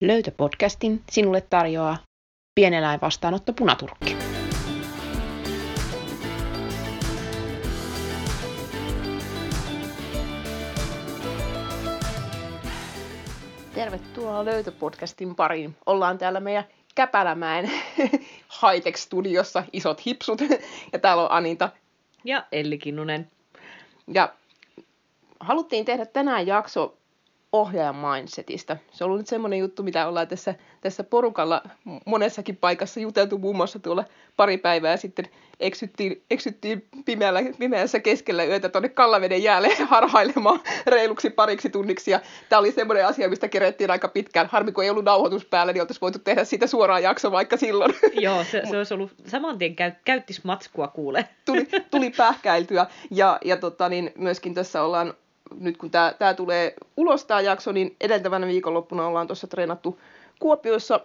Löytöpodcastin sinulle tarjoaa pieneläinvastaanotto Punaturkki. Tervetuloa Löytöpodcastin pariin. Ollaan täällä meidän Käpälämäen high-tech-studiossa, isot hipsut. Ja täällä on Anita. Ja Elli Kinnunen. Ja haluttiin tehdä tänään jakso ohjaajan mindsetistä. Se on ollut nyt semmoinen juttu, mitä ollaan tässä, tässä porukalla monessakin paikassa juteltu, muun muassa tuolla pari päivää sitten eksyttiin, eksyttiin pimeällä, pimeässä keskellä yötä tuonne Kallaveden jäälle harhailemaan reiluksi pariksi tunniksi. Ja tämä oli semmoinen asia, mistä kerettiin aika pitkään. Harmi, kun ei ollut nauhoitus päällä, niin oltaisiin voitu tehdä siitä suoraan jakso vaikka silloin. Joo, se, se olisi ollut saman tien käy, käyttis matskua kuule. Tuli, tuli pähkäiltyä. Ja, ja tota, niin myöskin tässä ollaan nyt kun tämä, tämä tulee ulos tämä jakso, niin edeltävänä viikonloppuna ollaan tuossa treenattu Kuopiossa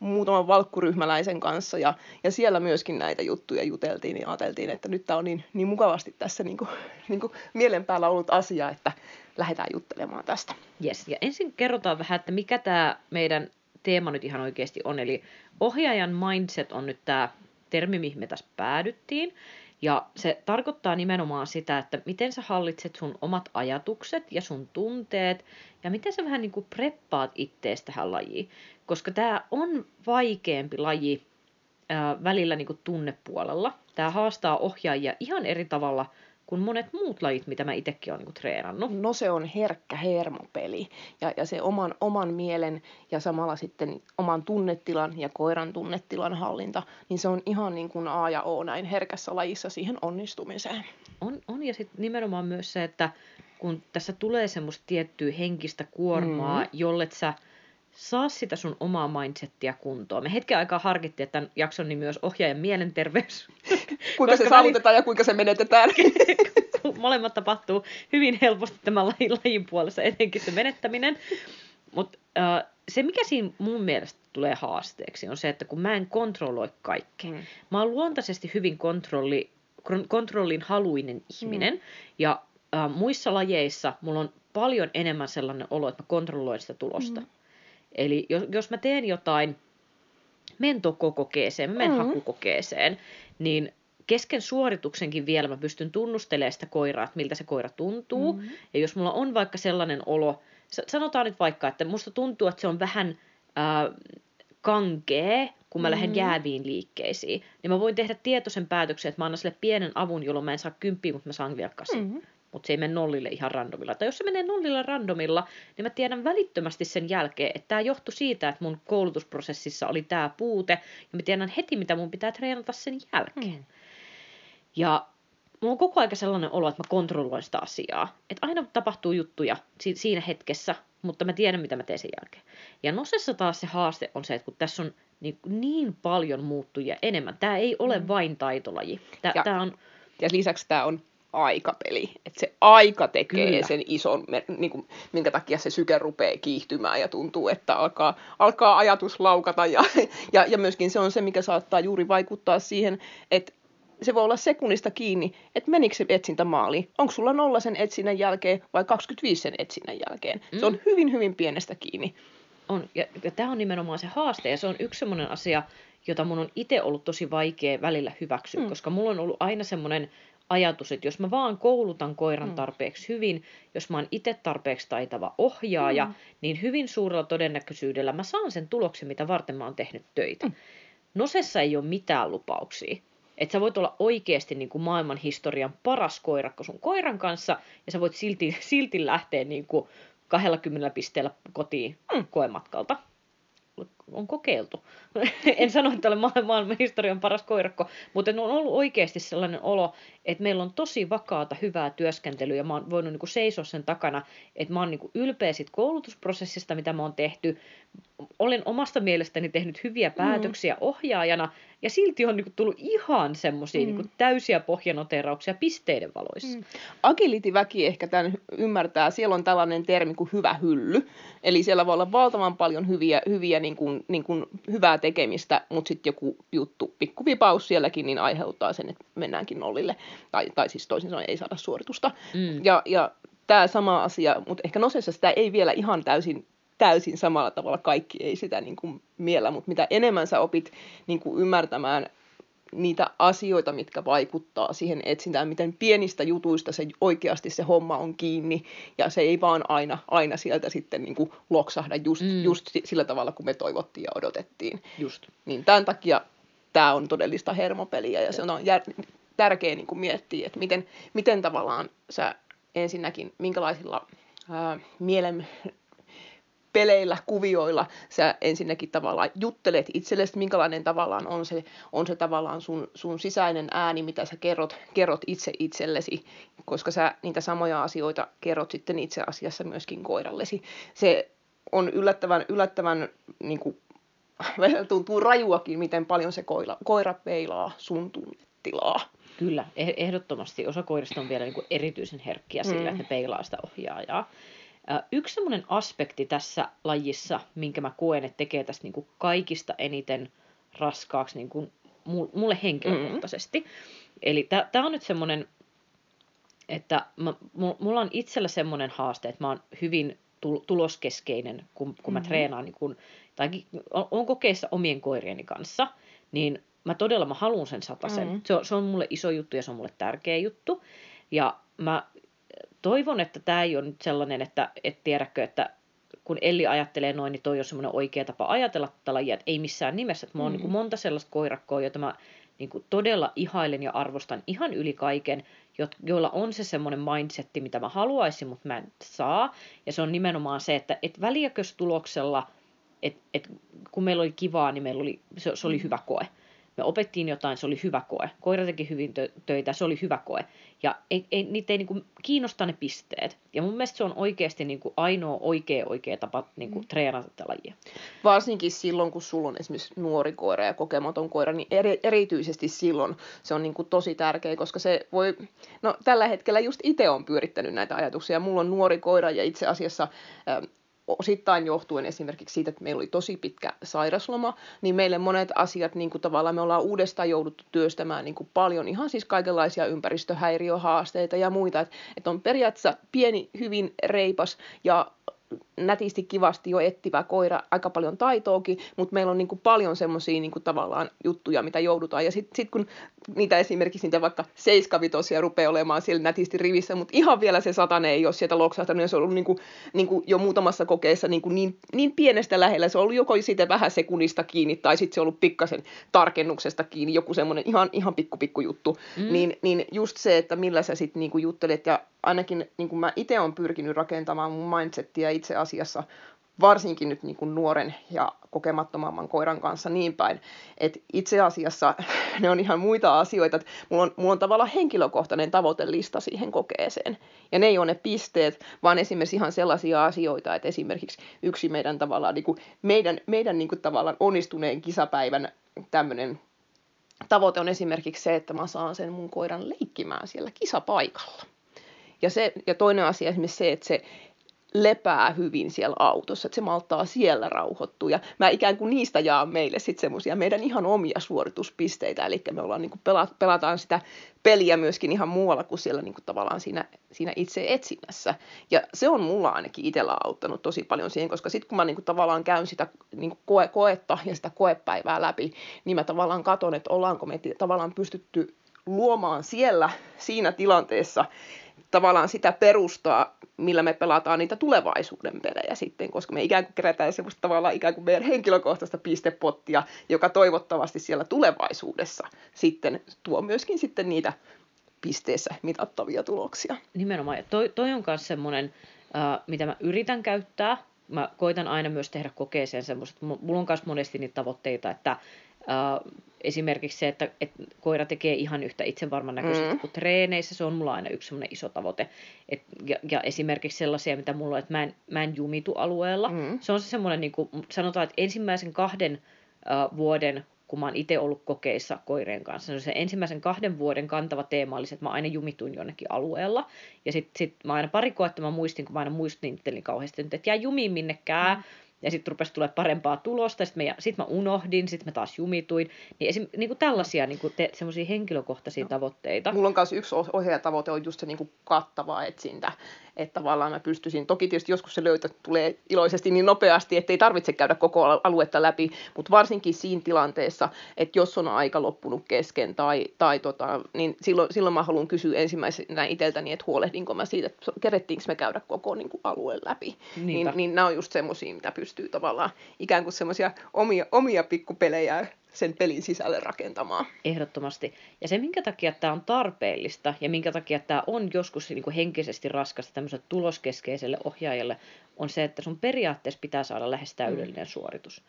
muutaman valkkuryhmäläisen kanssa ja, ja siellä myöskin näitä juttuja juteltiin ja ajateltiin, että nyt tämä on niin, niin mukavasti tässä niin kuin, niin kuin mielen päällä ollut asia, että lähdetään juttelemaan tästä. Yes. Ja ensin kerrotaan vähän, että mikä tämä meidän teema nyt ihan oikeasti on. Eli ohjaajan mindset on nyt tämä termi, mihin me tässä päädyttiin. Ja se tarkoittaa nimenomaan sitä, että miten sä hallitset sun omat ajatukset ja sun tunteet ja miten sä vähän niin kuin preppaat ittees tähän lajiin. Koska tämä on vaikeampi laji ää, välillä niin kuin tunnepuolella. Tämä haastaa ohjaajia ihan eri tavalla kuin monet muut lajit, mitä mä itsekin olen niin treenannut. No se on herkkä hermopeli ja, ja se oman, oman mielen ja samalla sitten oman tunnetilan ja koiran tunnetilan hallinta, niin se on ihan niin kuin A ja O näin herkässä lajissa siihen onnistumiseen. On, on ja sitten nimenomaan myös se, että kun tässä tulee semmoista tiettyä henkistä kuormaa, mm. jollet sä saa sitä sun omaa mindsettiä kuntoon. Me hetken aikaa harkittiin, että tämän jakson nimi olisi ohjaajan mielenterveys. kuinka se saavutetaan ja kuinka se menetetään. Molemmat tapahtuu hyvin helposti tämän lajin, lajin puolessa, etenkin se menettäminen. Mutta uh, se, mikä siinä mun mielestä tulee haasteeksi, on se, että kun mä en kontrolloi kaikkea. Mm. Mä oon luontaisesti hyvin kontrolli, kontrollin haluinen ihminen, mm. ja uh, muissa lajeissa mulla on paljon enemmän sellainen olo, että mä kontrolloin sitä tulosta. Mm. Eli jos, jos mä teen jotain, mentokokeeseen, men mm-hmm. hakukokeeseen, niin kesken suorituksenkin vielä mä pystyn tunnustelemaan sitä koiraa, että miltä se koira tuntuu. Mm-hmm. Ja jos mulla on vaikka sellainen olo, sanotaan nyt vaikka, että musta tuntuu, että se on vähän äh, kankee, kun mä mm-hmm. lähden jääviin liikkeisiin, niin mä voin tehdä tietoisen päätöksen, että mä annan sille pienen avun, jolloin mä en saa kymppiä, mutta mä saan vielä Mm-hmm mutta se ei mene nollille ihan randomilla. Tai jos se menee nollilla randomilla, niin mä tiedän välittömästi sen jälkeen, että tämä johtui siitä, että mun koulutusprosessissa oli tämä puute, ja mä tiedän heti, mitä mun pitää treenata sen jälkeen. Mm. Ja mulla on koko ajan sellainen olo, että mä kontrolloin sitä asiaa. Että aina tapahtuu juttuja siinä hetkessä, mutta mä tiedän, mitä mä teen sen jälkeen. Ja Nosessa taas se haaste on se, että kun tässä on niin, niin paljon muuttujia enemmän, tämä ei ole mm. vain taitolaji. Tää, ja, tää on, ja lisäksi tämä on aikapeli. Että se aika tekee Kyllä. sen ison, niin kuin, minkä takia se syke rupeaa kiihtymään ja tuntuu, että alkaa, alkaa ajatus laukata. Ja, ja, ja myöskin se on se, mikä saattaa juuri vaikuttaa siihen, että se voi olla sekunnista kiinni, että menikö se etsintä maaliin. Onko sulla nolla sen etsinnän jälkeen vai 25 sen etsinnän jälkeen? Mm. Se on mm. hyvin, hyvin pienestä kiinni. On, ja, ja tämä on nimenomaan se haaste, ja se on yksi sellainen asia, jota mun on itse ollut tosi vaikea välillä hyväksyä, mm. koska mulla on ollut aina semmoinen ajatus, että jos mä vaan koulutan koiran mm. tarpeeksi hyvin, jos mä oon itse tarpeeksi taitava ohjaaja, mm. niin hyvin suurella todennäköisyydellä mä saan sen tuloksen, mitä varten mä oon tehnyt töitä. Mm. Nosessa ei ole mitään lupauksia. Että sä voit olla oikeasti niin kuin maailman historian paras koirakko sun koiran kanssa, ja sä voit silti, silti lähteä niin kuin 20 pisteellä kotiin mm. koematkalta on kokeiltu. en sano, että olen maailman historian paras koirakko, mutta on ollut oikeasti sellainen olo, että meillä on tosi vakaata, hyvää työskentelyä ja mä oon voinut niin seisoa sen takana, että mä oon niin ylpeä sit koulutusprosessista, mitä mä oon tehty. Olen omasta mielestäni tehnyt hyviä mm. päätöksiä mm. ohjaajana ja silti on niin tullut ihan semmoisia mm. niin täysiä pohjanoterauksia pisteiden valoissa. Mm. Agility-väki ehkä tämän ymmärtää. Siellä on tällainen termi kuin hyvä hylly. Eli siellä voi olla valtavan paljon hyviä, hyviä niin kuin, niin kuin hyvää tekemistä, mutta sitten joku juttu, pikkuvipaus sielläkin, niin aiheuttaa sen, että mennäänkin nollille. Tai, tai siis toisin sanoen ei saada suoritusta. Mm. Ja, ja tämä sama asia, mutta ehkä Nosessa sitä ei vielä ihan täysin täysin samalla tavalla kaikki ei sitä niin kuin miellä, mutta mitä enemmän sä opit niin kuin ymmärtämään niitä asioita, mitkä vaikuttaa siihen etsintään, miten pienistä jutuista se oikeasti se homma on kiinni, ja se ei vaan aina, aina sieltä sitten niin kuin loksahda just, mm. just sillä tavalla, kun me toivottiin ja odotettiin. Just. Niin tämän takia tämä on todellista hermopeliä, ja se on jär, tärkeää niin kuin miettiä, että miten, miten tavallaan sä ensinnäkin, minkälaisilla ää, mielen peleillä, kuvioilla sä ensinnäkin tavallaan juttelet itsellesi, minkälainen tavallaan on se, on se tavallaan sun, sun sisäinen ääni, mitä sä kerrot, kerrot itse itsellesi, koska sä niitä samoja asioita kerrot sitten itse asiassa myöskin koirallesi. Se on yllättävän, yllättävän niin kuin, tuntuu rajuakin, miten paljon se koira, koira peilaa sun tunnetilaa. Kyllä, eh, ehdottomasti osa koirista on vielä niin kuin erityisen herkkiä sillä, mm. että ne peilaa sitä ohjaajaa. Yksi semmoinen aspekti tässä lajissa, minkä mä koen, että tekee tästä niin kuin kaikista eniten raskaaksi niin kuin mulle henkilökohtaisesti. Mm. Eli tämä on nyt semmoinen, että mä, mulla on itsellä semmoinen haaste, että mä oon hyvin tuloskeskeinen, kun, kun mä mm-hmm. treenaan, niin kun, tai on, kokeissa omien koirieni kanssa, niin mä todella mä haluan sen sen. Mm. Se, on, se on mulle iso juttu ja se on mulle tärkeä juttu. Ja mä toivon, että tämä ei ole nyt sellainen, että et tiedäkö, että kun Elli ajattelee noin, niin toi on semmoinen oikea tapa ajatella tätä lajia, että ei missään nimessä. Että mä oon mm. niin monta sellaista koirakkoa, jota mä niin kuin todella ihailen ja arvostan ihan yli kaiken, joilla on se semmoinen mindsetti, mitä mä haluaisin, mutta mä en saa. Ja se on nimenomaan se, että et väliäkös tuloksella, että et, kun meillä oli kivaa, niin meillä oli, se, se oli mm. hyvä koe me opettiin jotain, se oli hyvä koe. Koira teki hyvin töitä, se oli hyvä koe. Ja ei, ei, niitä ei niin kuin, kiinnosta ne pisteet. Ja mun mielestä se on oikeasti niin kuin, ainoa oikea, oikea tapa niin kuin, mm. treenata tätä lajia. Varsinkin silloin, kun sulla on esimerkiksi nuori koira ja kokematon koira, niin eri, erityisesti silloin se on niin kuin, tosi tärkeä, koska se voi... No tällä hetkellä just itse on pyörittänyt näitä ajatuksia. Mulla on nuori koira ja itse asiassa osittain johtuen esimerkiksi siitä, että meillä oli tosi pitkä sairasloma, niin meille monet asiat niin kuin tavallaan me ollaan uudestaan jouduttu työstämään niin kuin paljon ihan siis kaikenlaisia ympäristöhäiriöhaasteita ja muita, että, että on periaatteessa pieni, hyvin reipas ja nätisti, kivasti jo etsivä koira, aika paljon taitoakin, mutta meillä on niin kuin paljon semmoisia niin tavallaan juttuja, mitä joudutaan. Ja sitten sit kun niitä esimerkiksi niitä vaikka seiskavitosia rupeaa olemaan siellä nätisti rivissä, mutta ihan vielä se satane ei ole sieltä loksahtanut, niin se on ollut niin kuin, niin kuin jo muutamassa kokeessa niin, kuin niin, niin pienestä lähellä. Se on ollut joko siitä vähän sekunnista kiinni, tai sitten se on ollut pikkasen tarkennuksesta kiinni, joku semmoinen ihan, ihan pikku pikku juttu. Mm. Niin, niin just se, että millä sä sitten niin juttelet, ja ainakin niin kuin mä itse olen pyrkinyt rakentamaan mun mindsettiä itse asiassa varsinkin nyt niin kuin nuoren ja kokemattomamman koiran kanssa niin päin, että itse asiassa ne on ihan muita asioita, että mulla on, mulla on tavallaan henkilökohtainen tavoitelista siihen kokeeseen. Ja ne ei ole ne pisteet, vaan esimerkiksi ihan sellaisia asioita, että esimerkiksi yksi meidän tavallaan, niin kuin, meidän, meidän niin kuin tavallaan onnistuneen kisapäivän tämmöinen tavoite on esimerkiksi se, että mä saan sen mun koiran leikkimään siellä kisapaikalla. Ja, se, ja toinen asia esimerkiksi se, että se lepää hyvin siellä autossa, että se malttaa siellä rauhoittua. Ja mä ikään kuin niistä jaan meille sitten semmoisia meidän ihan omia suorituspisteitä, eli me ollaan niin kuin pelataan sitä peliä myöskin ihan muualla kuin siellä niin kuin tavallaan siinä, siinä itse etsinnässä. Ja se on mulla ainakin itsellä auttanut tosi paljon siihen, koska sitten kun mä niin kuin tavallaan käyn sitä niin kuin koe, koetta ja sitä koepäivää läpi, niin mä tavallaan katon, että ollaanko me tavallaan pystytty luomaan siellä siinä tilanteessa tavallaan sitä perustaa, millä me pelataan niitä tulevaisuuden pelejä sitten, koska me ikään kuin kerätään semmoista tavallaan ikään kuin meidän henkilökohtaista pistepottia, joka toivottavasti siellä tulevaisuudessa sitten tuo myöskin sitten niitä pisteessä mitattavia tuloksia. Nimenomaan. Ja toi, toi on myös semmoinen, äh, mitä mä yritän käyttää. Mä koitan aina myös tehdä kokeeseen semmoiset, mulla on myös monesti niitä tavoitteita, että äh, esimerkiksi se, että, että koira tekee ihan yhtä itsevarman näköisesti mm. kuin treeneissä, se on mulla aina yksi semmoinen iso tavoite. Et, ja, ja esimerkiksi sellaisia, mitä mulla on, että mä en, mä en jumitu alueella. Mm. Se on se semmoinen, niin kuin, sanotaan, että ensimmäisen kahden uh, vuoden, kun mä oon itse ollut kokeissa koireen kanssa, no se ensimmäisen kahden vuoden kantava teema oli se, että mä aina jumituin jonnekin alueella. Ja sitten sit mä aina pari koetta mä muistin, kun mä aina muistin kauheasti, että jää jumiin minnekään. Mm ja sitten rupesi tulee parempaa tulosta, sitten sit mä unohdin, sitten mä taas jumituin. Niin, esim, niin kuin tällaisia niin kuin te, semmoisia henkilökohtaisia no. tavoitteita. Mulla on myös yksi ohjaajatavoite on just se niin kuin kattava etsintä. Että tavallaan mä pystyisin, toki tietysti joskus se löytö tulee iloisesti niin nopeasti, että ei tarvitse käydä koko aluetta läpi, mutta varsinkin siinä tilanteessa, että jos on aika loppunut kesken tai, tai tota, niin silloin, silloin mä haluan kysyä ensimmäisenä itseltäni, että huolehdinko mä siitä, että kerettiinkö me käydä koko niin kuin, alueen läpi. Niin, niin nämä on just semmoisia, mitä pystyy tavallaan ikään kuin semmoisia omia, omia pikkupelejä sen pelin sisälle rakentamaan. Ehdottomasti. Ja se, minkä takia tämä on tarpeellista ja minkä takia tämä on joskus niin kuin henkisesti raskasta tämmöiselle tuloskeskeiselle ohjaajalle, on se, että sun periaatteessa pitää saada lähes täydellinen mm. suoritus.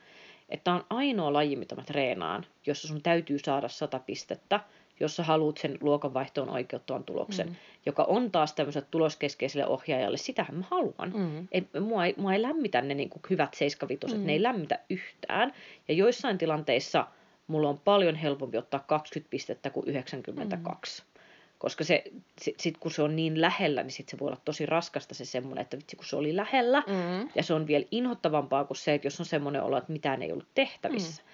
Että on ainoa laji, mitä mä treenaan, jossa sun täytyy saada sata pistettä, jos sä haluat sen luokanvaihtoon oikeuttavan tuloksen, mm. joka on taas tämmöiselle tuloskeskeiselle ohjaajalle, sitähän mä haluan. Mm. Ei, mua, ei, mua ei lämmitä ne niin kuin hyvät 75, mm. ne ei lämmitä yhtään. Ja joissain tilanteissa mulla on paljon helpompi ottaa 20 pistettä kuin 92. Mm. Koska se, sit, sit kun se on niin lähellä, niin sit se voi olla tosi raskasta se semmoinen, että vitsi kun se oli lähellä. Mm. Ja se on vielä inhottavampaa kuin se, että jos on semmoinen olo, että mitään ei ollut tehtävissä. Mm.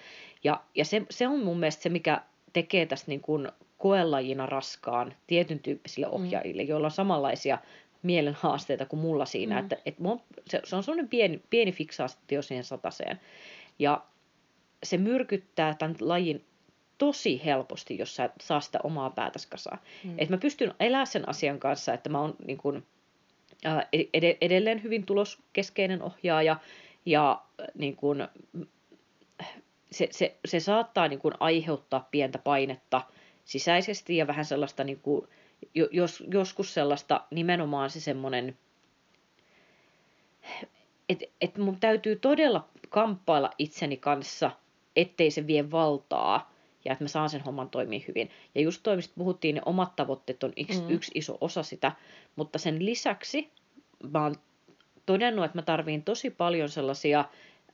Ja, ja se, se on mun mielestä se, mikä tekee tästä niin kuin koelajina raskaan tietyn tyyppisille mm. ohjaajille, mm. joilla on samanlaisia mielen haasteita kuin mulla siinä, mm. että, että mun, se, se on semmoinen pieni, pieni fiksaatio siihen sataseen. Ja se myrkyttää tämän lajin tosi helposti, jos sä saa sitä omaa päätäsi kasaan. Mm. Että mä pystyn elämään sen asian kanssa, että mä oon niin kun, ää, ed- edelleen hyvin tuloskeskeinen ohjaaja ja niin kun, se, se, se saattaa niin kuin aiheuttaa pientä painetta sisäisesti ja vähän sellaista, niin kuin, jos, joskus sellaista nimenomaan se semmoinen, että et mun täytyy todella kamppailla itseni kanssa, ettei se vie valtaa ja että mä saan sen homman toimia hyvin. Ja just toi, mistä puhuttiin, ne omat tavoitteet on yksi, mm. yksi iso osa sitä, mutta sen lisäksi mä oon todennut, että mä tarviin tosi paljon sellaisia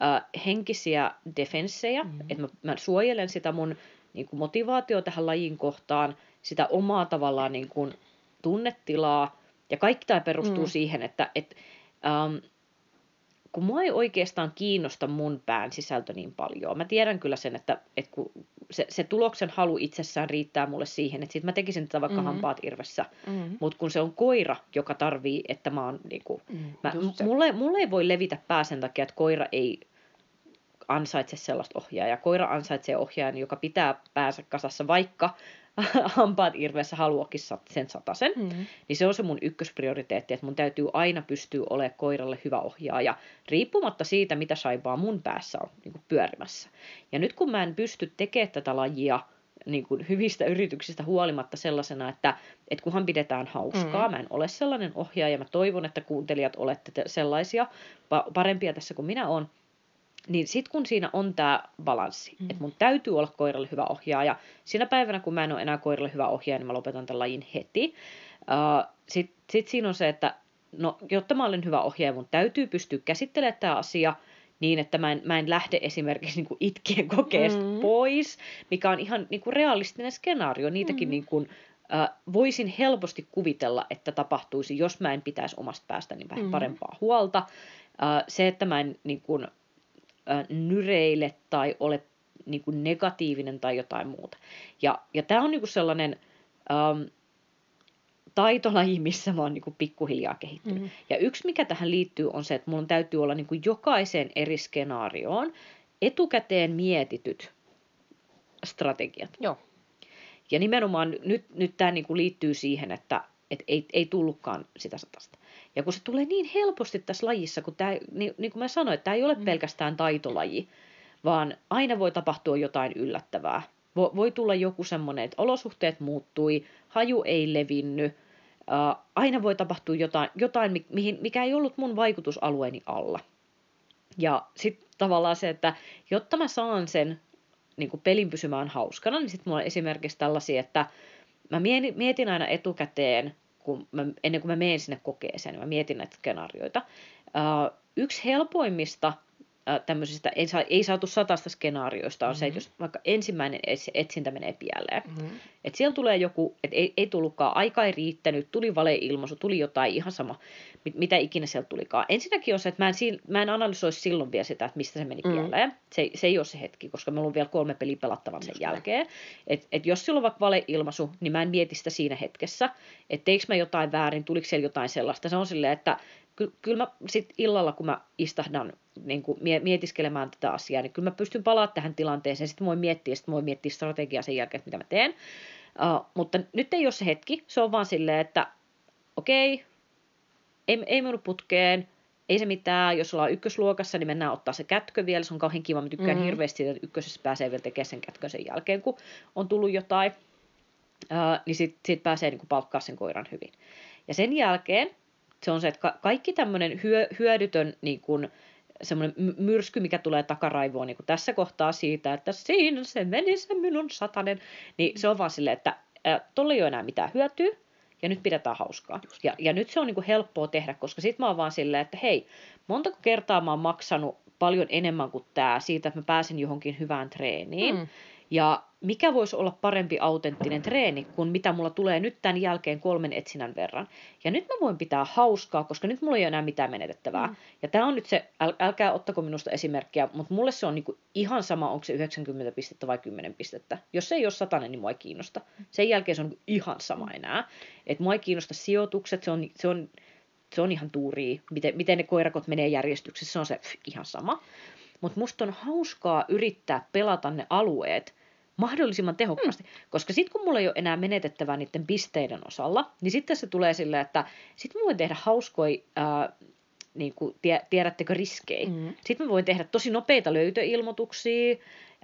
äh, henkisiä defenssejä, mm-hmm. että mä, mä suojelen sitä mun niin kuin motivaatio tähän lajin kohtaan, sitä omaa tavallaan niin kuin, tunnetilaa, ja kaikki tämä perustuu mm. siihen, että et, ähm, kun mua ei oikeastaan kiinnosta mun pään sisältö niin paljon. Mä tiedän kyllä sen, että, että kun se, se tuloksen halu itsessään riittää mulle siihen, että sit mä tekisin tätä vaikka mm-hmm. hampaat irvessä. Mm-hmm. Mutta kun se on koira, joka tarvii, että mä oon niinku, mm, mä, mulle, mulle ei voi levitä pää sen takia, että koira ei ansaitse sellaista ohjaajaa. Koira ansaitsee ohjaajan, joka pitää päänsä kasassa, vaikka hampaat irveessä haluakin sen satasen. Mm-hmm. Niin se on se mun ykkösprioriteetti, että mun täytyy aina pystyä olemaan koiralle hyvä ohjaaja, riippumatta siitä, mitä saipaa mun päässä on niin kuin pyörimässä. Ja nyt kun mä en pysty tekemään tätä lajia niin kuin hyvistä yrityksistä huolimatta sellaisena, että, että kunhan pidetään hauskaa, mm. mä en ole sellainen ohjaaja, mä toivon, että kuuntelijat olette sellaisia parempia tässä kuin minä olen, niin sitten kun siinä on tämä balanssi, mm. että mun täytyy olla koiralle hyvä ohjaaja, siinä päivänä kun mä en ole enää koiralle hyvä ohjaaja, niin mä lopetan tämän lajin heti. Uh, sitten sit siinä on se, että no, jotta mä olen hyvä ohjaaja, mun täytyy pystyä käsittelemään tämä asia niin, että mä en, mä en lähde esimerkiksi niin kuin itkien kokeesta mm. pois, mikä on ihan niin kuin realistinen skenaario. Niitäkin mm. niin kuin, uh, voisin helposti kuvitella, että tapahtuisi, jos mä en pitäisi omasta päästäni vähän mm. parempaa huolta. Uh, se, että mä en niin kuin, nyreile tai ole niin kuin negatiivinen tai jotain muuta. Ja, ja tämä on niin kuin sellainen ähm, taitolaji, missä mä oon niin kuin pikkuhiljaa kehittynyt. Mm-hmm. Ja yksi, mikä tähän liittyy, on se, että mun täytyy olla niin kuin jokaiseen eri skenaarioon etukäteen mietityt strategiat. Joo. Ja nimenomaan nyt, nyt tämä niin kuin liittyy siihen, että et ei, ei tullutkaan sitä satasta. Ja kun se tulee niin helposti tässä lajissa, kun tämä, niin, niin kuin mä sanoin, että tämä ei ole mm. pelkästään taitolaji, vaan aina voi tapahtua jotain yllättävää. Vo, voi tulla joku semmoinen, että olosuhteet muuttui, haju ei levinnyt, uh, aina voi tapahtua jotain, jotain mihin, mikä ei ollut mun vaikutusalueeni alla. Ja sitten tavallaan se, että jotta mä saan sen niin kuin pelin pysymään hauskana, niin sitten mulla on esimerkiksi tällaisia, että mä mietin aina etukäteen, kun mä, ennen kuin mä menen sinne kokeeseen, niin mä mietin näitä skenaarioita. Uh, yksi helpoimmista tämmöisistä ei, saa, ei saatu satasta skenaarioista on mm-hmm. se, että Mhm. jos vaikka ensimmäinen ets- etsintä menee pieleen, Mm-hmm. että siellä tulee joku, että ei, ei tullutkaan, aika ei riittänyt, tuli valeilmaisu, tuli jotain ihan sama, mit, mitä ikinä sieltä tulikaan. Ensinnäkin on se, että mä en, mä en analysoisi silloin vielä sitä, että mistä se meni Mm. pieleen. Se, se ei ole se hetki, koska meillä on vielä kolme peliä pelattavan sen Just jälkeen. Et, et jos silloin on vaikka valeilmaisu, niin mä en mieti sitä siinä hetkessä, että teikö mä jotain väärin, tuliko siellä jotain sellaista. Se on silleen, että ky- kyllä mä sit illalla, kun mä istahdan niin kuin mie- mietiskelemään tätä asiaa, niin kyllä mä pystyn palaamaan tähän tilanteeseen. Sitten mä voin miettiä, sitten mä voin miettiä strategiaa sen jälkeen, mitä mä teen. Uh, mutta nyt ei ole se hetki. Se on vaan silleen, että okei, ei, ei mennyt putkeen, ei se mitään, jos ollaan ykkösluokassa, niin mennään ottaa se kätkö vielä, se on kauhean kiva, mä tykkään Mhm. mm-hmm. hirveästi siitä, että ykkösessä pääsee vielä tekemään sen kätkön sen jälkeen, kun on tullut jotain, uh, niin sitten sit pääsee niin palkkaa sen koiran hyvin. Ja sen jälkeen se on se, että ka- kaikki tämmöinen hyö, hyödytön niin kuin, semmoinen my- myrsky, mikä tulee takaraivoon niin kuin tässä kohtaa siitä, että siinä se meni se minun satanen, niin se on vaan silleen, että äh, tolle ei ole enää mitään hyötyä, ja nyt pidetään hauskaa. Ja, ja nyt se on niin kuin helppoa tehdä, koska sit mä oon vaan silleen, että hei, montako kertaa mä oon maksanut paljon enemmän kuin tämä siitä, että mä pääsen johonkin hyvään treeniin. Mm. Ja mikä voisi olla parempi autenttinen treeni kuin mitä mulla tulee nyt tämän jälkeen kolmen etsinnän verran. Ja nyt mä voin pitää hauskaa, koska nyt mulla ei ole enää mitään menetettävää. Mm. Ja tämä on nyt se, äl, älkää ottako minusta esimerkkiä, mutta mulle se on niinku ihan sama, onko se 90 pistettä vai 10 pistettä. Jos se ei ole satanen, niin mua ei kiinnosta. Sen jälkeen se on niinku ihan sama enää. Et mua ei kiinnosta sijoitukset, se on, se on, se on ihan tuuria, miten, miten ne koirakot menee järjestyksessä, se on se pff, ihan sama. Mutta musta on hauskaa yrittää pelata ne alueet mahdollisimman tehokkaasti. Mm. Koska sitten kun mulla ei ole enää menetettävää niiden pisteiden osalla, niin sitten se tulee silleen, että sitten mä voin tehdä hauskoja, ää, niin kuin, tie, tiedättekö, riskejä. Mm. Mm. Sitten mä voin tehdä tosi nopeita löytöilmoituksia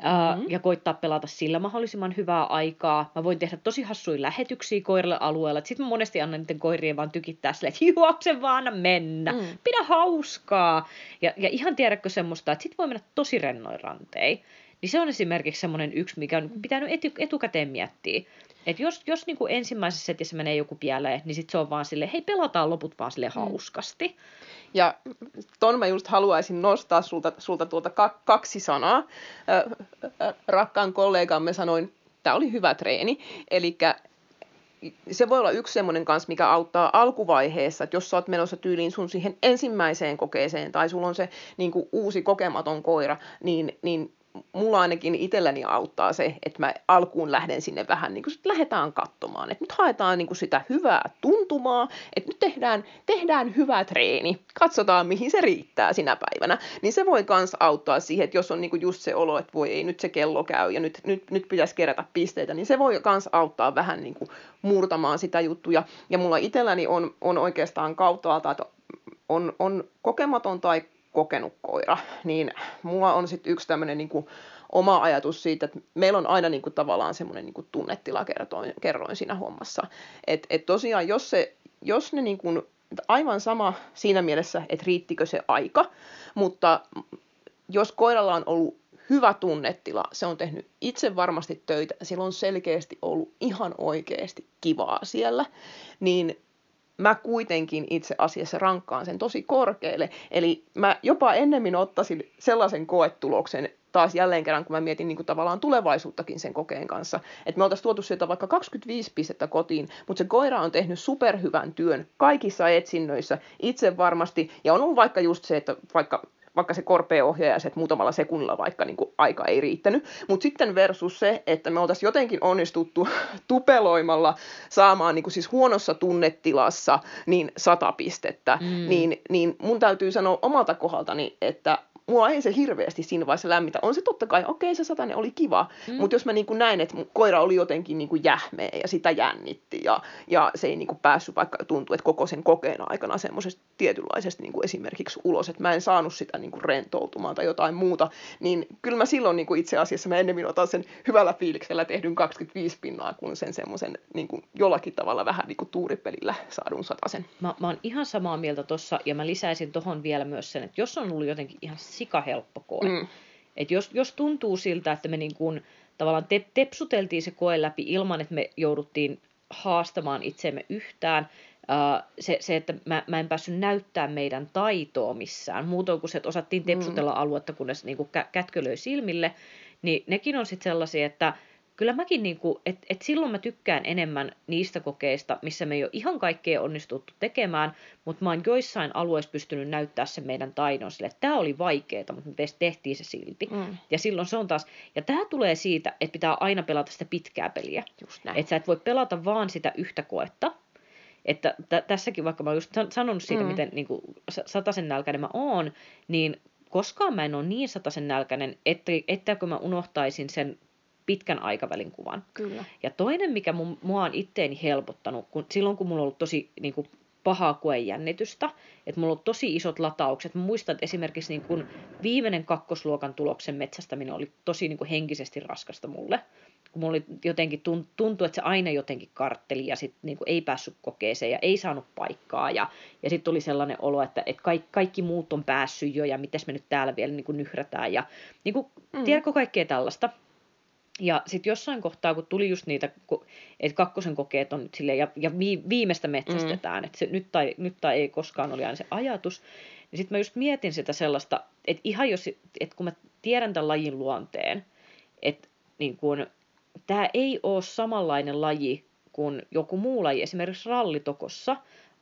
ää, Mhm. ja koittaa pelata sillä mahdollisimman hyvää aikaa. Mä voin tehdä tosi hassuja lähetyksiä koirille alueella. Sitten mä monesti annan niiden koirien vaan tykittää silleen, että juokse vaan mennä. Mm. Pidä hauskaa. Ja, ja ihan tiedätkö semmoista, että sit voi mennä tosi rennoin rantei. Niin se on esimerkiksi semmoinen yksi, mikä on pitänyt etu, etukäteen miettiä. Että jos, jos niin kuin ensimmäisessä setissä menee joku pieleen, niin sit se on vaan silleen, hei pelataan loput vaan sille hauskasti. Ja ton mä just haluaisin nostaa sulta, sulta tuolta ka- kaksi sanaa. Rakkaan kollegamme sanoin, tämä oli hyvä treeni. Eli se voi olla yksi semmoinen kanssa, mikä auttaa alkuvaiheessa, että jos sä oot menossa tyyliin sun siihen ensimmäiseen kokeeseen, tai sulla on se niin kuin uusi kokematon koira, niin, niin mulla ainakin itselläni auttaa se, että mä alkuun lähden sinne vähän niin kuin sit lähdetään katsomaan. Että nyt haetaan niin kuin sitä hyvää tuntumaa, että nyt tehdään, tehdään hyvä treeni, katsotaan mihin se riittää sinä päivänä. Niin se voi myös auttaa siihen, että jos on niin kuin just se olo, että voi ei nyt se kello käy ja nyt, nyt, nyt pitäisi kerätä pisteitä, niin se voi myös auttaa vähän niin kuin murtamaan sitä juttuja. Ja mulla itselläni on, on oikeastaan kauttaalta, että on, on kokematon tai kokenut koira, niin mulla on sitten yksi tämmöinen niinku oma ajatus siitä, että meillä on aina niinku tavallaan semmoinen niinku tunnetila kerroin, kerroin siinä hommassa. Että et tosiaan, jos, se, jos ne niinku, aivan sama siinä mielessä, että riittikö se aika, mutta jos koiralla on ollut hyvä tunnetila, se on tehnyt itse varmasti töitä, sillä on selkeästi ollut ihan oikeasti kivaa siellä, niin mä kuitenkin itse asiassa rankkaan sen tosi korkealle. Eli mä jopa ennemmin ottaisin sellaisen koetuloksen taas jälleen kerran, kun mä mietin niin kuin tavallaan tulevaisuuttakin sen kokeen kanssa, että me oltaisiin tuotu sieltä vaikka 25 pistettä kotiin, mutta se koira on tehnyt superhyvän työn kaikissa etsinnöissä itse varmasti, ja on ollut vaikka just se, että vaikka vaikka se korpea ohjaaja, se, että muutamalla sekunnilla vaikka niin kuin aika ei riittänyt. Mutta sitten versus se, että me oltaisiin jotenkin onnistuttu tupeloimalla saamaan niin kuin siis huonossa tunnetilassa niin sata pistettä, mm. niin, niin mun täytyy sanoa omalta kohdaltani, että mua ei se hirveästi siinä vaiheessa lämmitä. On se totta kai, okei se satanen oli kiva, mm. mutta jos mä niin kuin näin, että mun koira oli jotenkin niin kuin jähmeä ja sitä jännitti ja, ja se ei niin kuin päässyt, vaikka tuntuu, että koko sen kokeen aikana semmoisesta tietynlaisesta niin kuin esimerkiksi ulos, että mä en saanut sitä niin kuin rentoutumaan tai jotain muuta, niin kyllä mä silloin niin kuin itse asiassa mä ennemmin otan sen hyvällä fiiliksellä tehdyn 25 pinnaa kuin sen semmoisen niin kuin jollakin tavalla vähän niin kuin tuuripelillä saadun satasen. Mä, mä oon ihan samaa mieltä tossa ja mä lisäisin tohon vielä myös sen, että jos on ollut jotenkin ihan sikahelppo koe, mm. että jos, jos tuntuu siltä, että me niin kuin, tavallaan te, tepsuteltiin se koe läpi ilman, että me jouduttiin haastamaan itseemme yhtään. Uh, se, se, että mä, mä en päässyt näyttää meidän taitoa missään, muutoin kuin se, että osattiin tepsutella mm. aluetta, kunnes niin kuin kä- kätkölöi silmille, niin nekin on sitten sellaisia, että kyllä mäkin, niin kuin, että, että silloin mä tykkään enemmän niistä kokeista, missä me ei ole ihan kaikkea onnistuttu tekemään, mutta mä oon joissain alueissa pystynyt näyttää sen meidän taidon sille, että tämä oli vaikeaa, mutta me tehtiin se silti. Mm. Ja silloin se on taas, ja tämä tulee siitä, että pitää aina pelata sitä pitkää peliä. Että sä et voi pelata vaan sitä yhtä koetta, että t- tässäkin, vaikka mä oon just sanonut siitä, mm. miten niin kuin, sataisen nälkäinen mä oon, niin koskaan mä en ole niin sataisen nälkäinen, että, että kun mä unohtaisin sen pitkän aikavälin kuvan. Kyllä. Ja toinen, mikä mun, mua on itteeni helpottanut, kun, silloin kun mulla on ollut tosi niin kuin, pahaa koejännitystä, että mulla on tosi isot lataukset. Mä muistan, että esimerkiksi niin kun viimeinen kakkosluokan tuloksen metsästäminen oli tosi niin kuin henkisesti raskasta mulle. Kun mulla oli jotenkin tuntui, että se aina jotenkin kartteli ja sit niin ei päässyt kokeeseen ja ei saanut paikkaa. Ja, ja sitten tuli sellainen olo, että, että kaikki, kaikki muut on päässyt jo ja mitäs me nyt täällä vielä niin kuin nyhrätään. Ja niin kuin, mm. tiedätkö kaikkea tällaista? Ja sitten jossain kohtaa, kun tuli just niitä, että kakkosen kokeet on nyt silleen, ja, ja viimeistä metsästetään, mm. että se nyt tai, nyt tai ei koskaan oli aina se ajatus, niin sitten mä just mietin sitä sellaista, että ihan jos, että kun mä tiedän tämän lajin luonteen, että niin kun, tämä ei ole samanlainen laji kuin joku muu laji, esimerkiksi rallitokossa,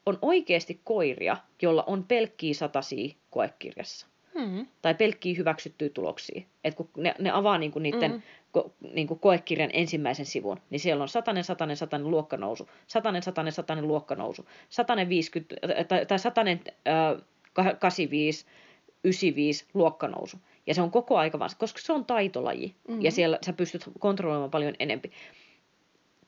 on oikeasti koiria, jolla on pelkkiä satasia koekirjassa. Mm. Tai pelkkiä hyväksyttyjä tuloksia. Et kun ne, ne avaa niinku niiden mm ko, niin kuin koekirjan ensimmäisen sivun, niin siellä on satanen, satanen, satanen luokkanousu, satanen, satanen, satanen luokkanousu, satanen 50, tai, tai satanen äh, 85, 95 luokkanousu. Ja se on koko aika vaan, koska se on taitolaji, mm-hmm. ja siellä sä pystyt kontrolloimaan paljon enempi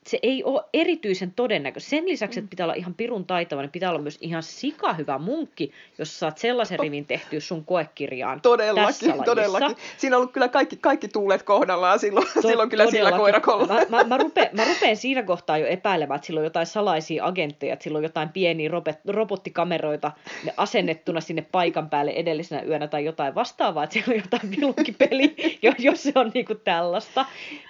se ei ole erityisen todennäköistä. Sen lisäksi, että mm. pitää olla ihan pirun taitava, niin pitää olla myös ihan sika hyvä munkki, jos saat sellaisen rivin tehtyä sun koekirjaan Todellakin, todellakin. Siinä on ollut kyllä kaikki, kaikki tuulet kohdallaan silloin, to- silloin kyllä sillä koirakolla. Mä, mä, mä, rupean, mä rupean siinä kohtaa jo epäilemään, että sillä on jotain salaisia agentteja, että sillä on jotain pieniä robot, robottikameroita asennettuna sinne paikan päälle edellisenä yönä tai jotain vastaavaa, että siellä on jotain vilunkipeli, jos se on niinku tällaista.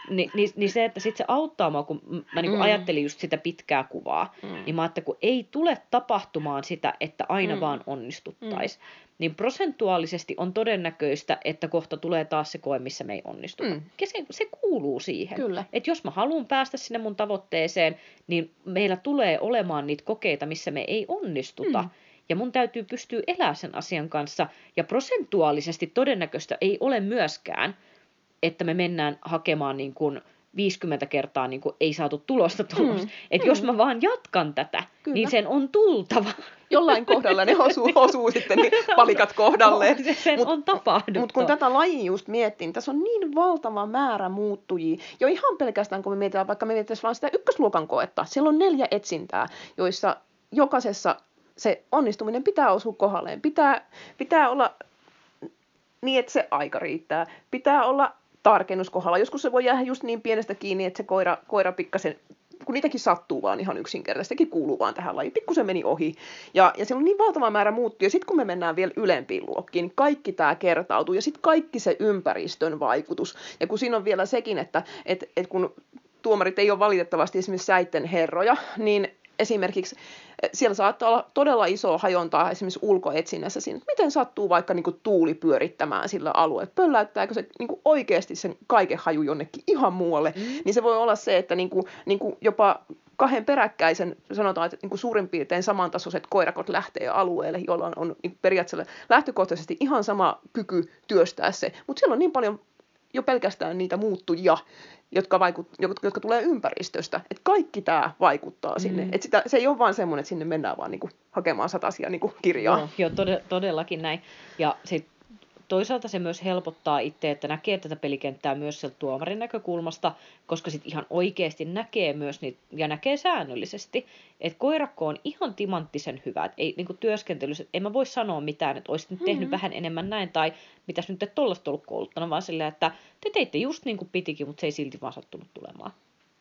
Ni, niin, niin se, että sit se auttaa mua, kun mä niin kuin mm. ajattelin just sitä pitkää kuvaa, mm. niin mä ajattelin, kun ei tule tapahtumaan sitä, että aina mm. vaan onnistuttaisiin, mm. niin prosentuaalisesti on todennäköistä, että kohta tulee taas se koe, missä me ei onnistuta. Mm. Ja se, se kuuluu siihen. Kyllä. Että jos mä haluan päästä sinne mun tavoitteeseen, niin meillä tulee olemaan niitä kokeita, missä me ei onnistuta. Mm. Ja mun täytyy pystyä elämään sen asian kanssa. Ja prosentuaalisesti todennäköistä ei ole myöskään, että me mennään hakemaan niin kuin 50 kertaa niin kuin ei saatu tulosta tulos. Mm. Että mm. jos mä vaan jatkan tätä, Kyllä. niin sen on tultava. Jollain kohdalla ne osuu, osuu sitten niin palikat kohdalleen. No, sen mut, on tapahtunut. Mutta kun tätä lajia just miettii, tässä on niin valtava määrä muuttujia. Jo ihan pelkästään, kun me mietitään, vaikka me mietitään vaan sitä ykkösluokan koetta, siellä on neljä etsintää, joissa jokaisessa se onnistuminen pitää osua kohdalleen. Pitää, pitää olla niin, että se aika riittää. Pitää olla tarkennus kohdalla. Joskus se voi jäädä just niin pienestä kiinni, että se koira, koira pikkasen kun niitäkin sattuu vaan ihan yksinkertaisesti, kuuluu vaan tähän lajiin. Pikkusen meni ohi. Ja, ja siellä on niin valtava määrä muuttuja. Sitten kun me mennään vielä ylempiin luokkiin, niin kaikki tämä kertautuu. Ja sitten kaikki se ympäristön vaikutus. Ja kun siinä on vielä sekin, että et, et kun tuomarit ei ole valitettavasti esimerkiksi säitten herroja, niin esimerkiksi eh, siellä saattaa olla todella iso hajontaa esimerkiksi ulkoetsinnässä siinä, että miten sattuu vaikka niin kuin tuuli pyörittämään sillä alueella. Pölläyttääkö se niin kuin oikeasti sen kaiken haju jonnekin ihan muualle. Mm. Niin se voi olla se, että niin kuin, niin kuin jopa kahden peräkkäisen, sanotaan, että niin suurin piirtein samantasoiset koirakot lähtee alueelle, joilla on, on niin periaatteessa lähtökohtaisesti ihan sama kyky työstää se. Mutta siellä on niin paljon jo pelkästään niitä muuttujia, jotka, vaikut, jotka, jotka tulee ympäristöstä. Et kaikki tämä vaikuttaa mm. sinne. Et sitä, se ei ole vain semmoinen, että sinne mennään vaan niinku hakemaan satasia niinku kirjaa. Joo, joo todellakin näin. Ja sit toisaalta se myös helpottaa itse, että näkee tätä pelikenttää myös sieltä tuomarin näkökulmasta, koska sitten ihan oikeasti näkee myös niitä, ja näkee säännöllisesti, että koirakko on ihan timanttisen hyvä, että ei niin työskentelyssä, en mä voi sanoa mitään, että olisit nyt tehnyt mm-hmm. vähän enemmän näin, tai mitäs nyt et tollasta ollut kouluttanut, vaan silleen, että te teitte just niin kuin pitikin, mutta se ei silti vaan sattunut tulemaan.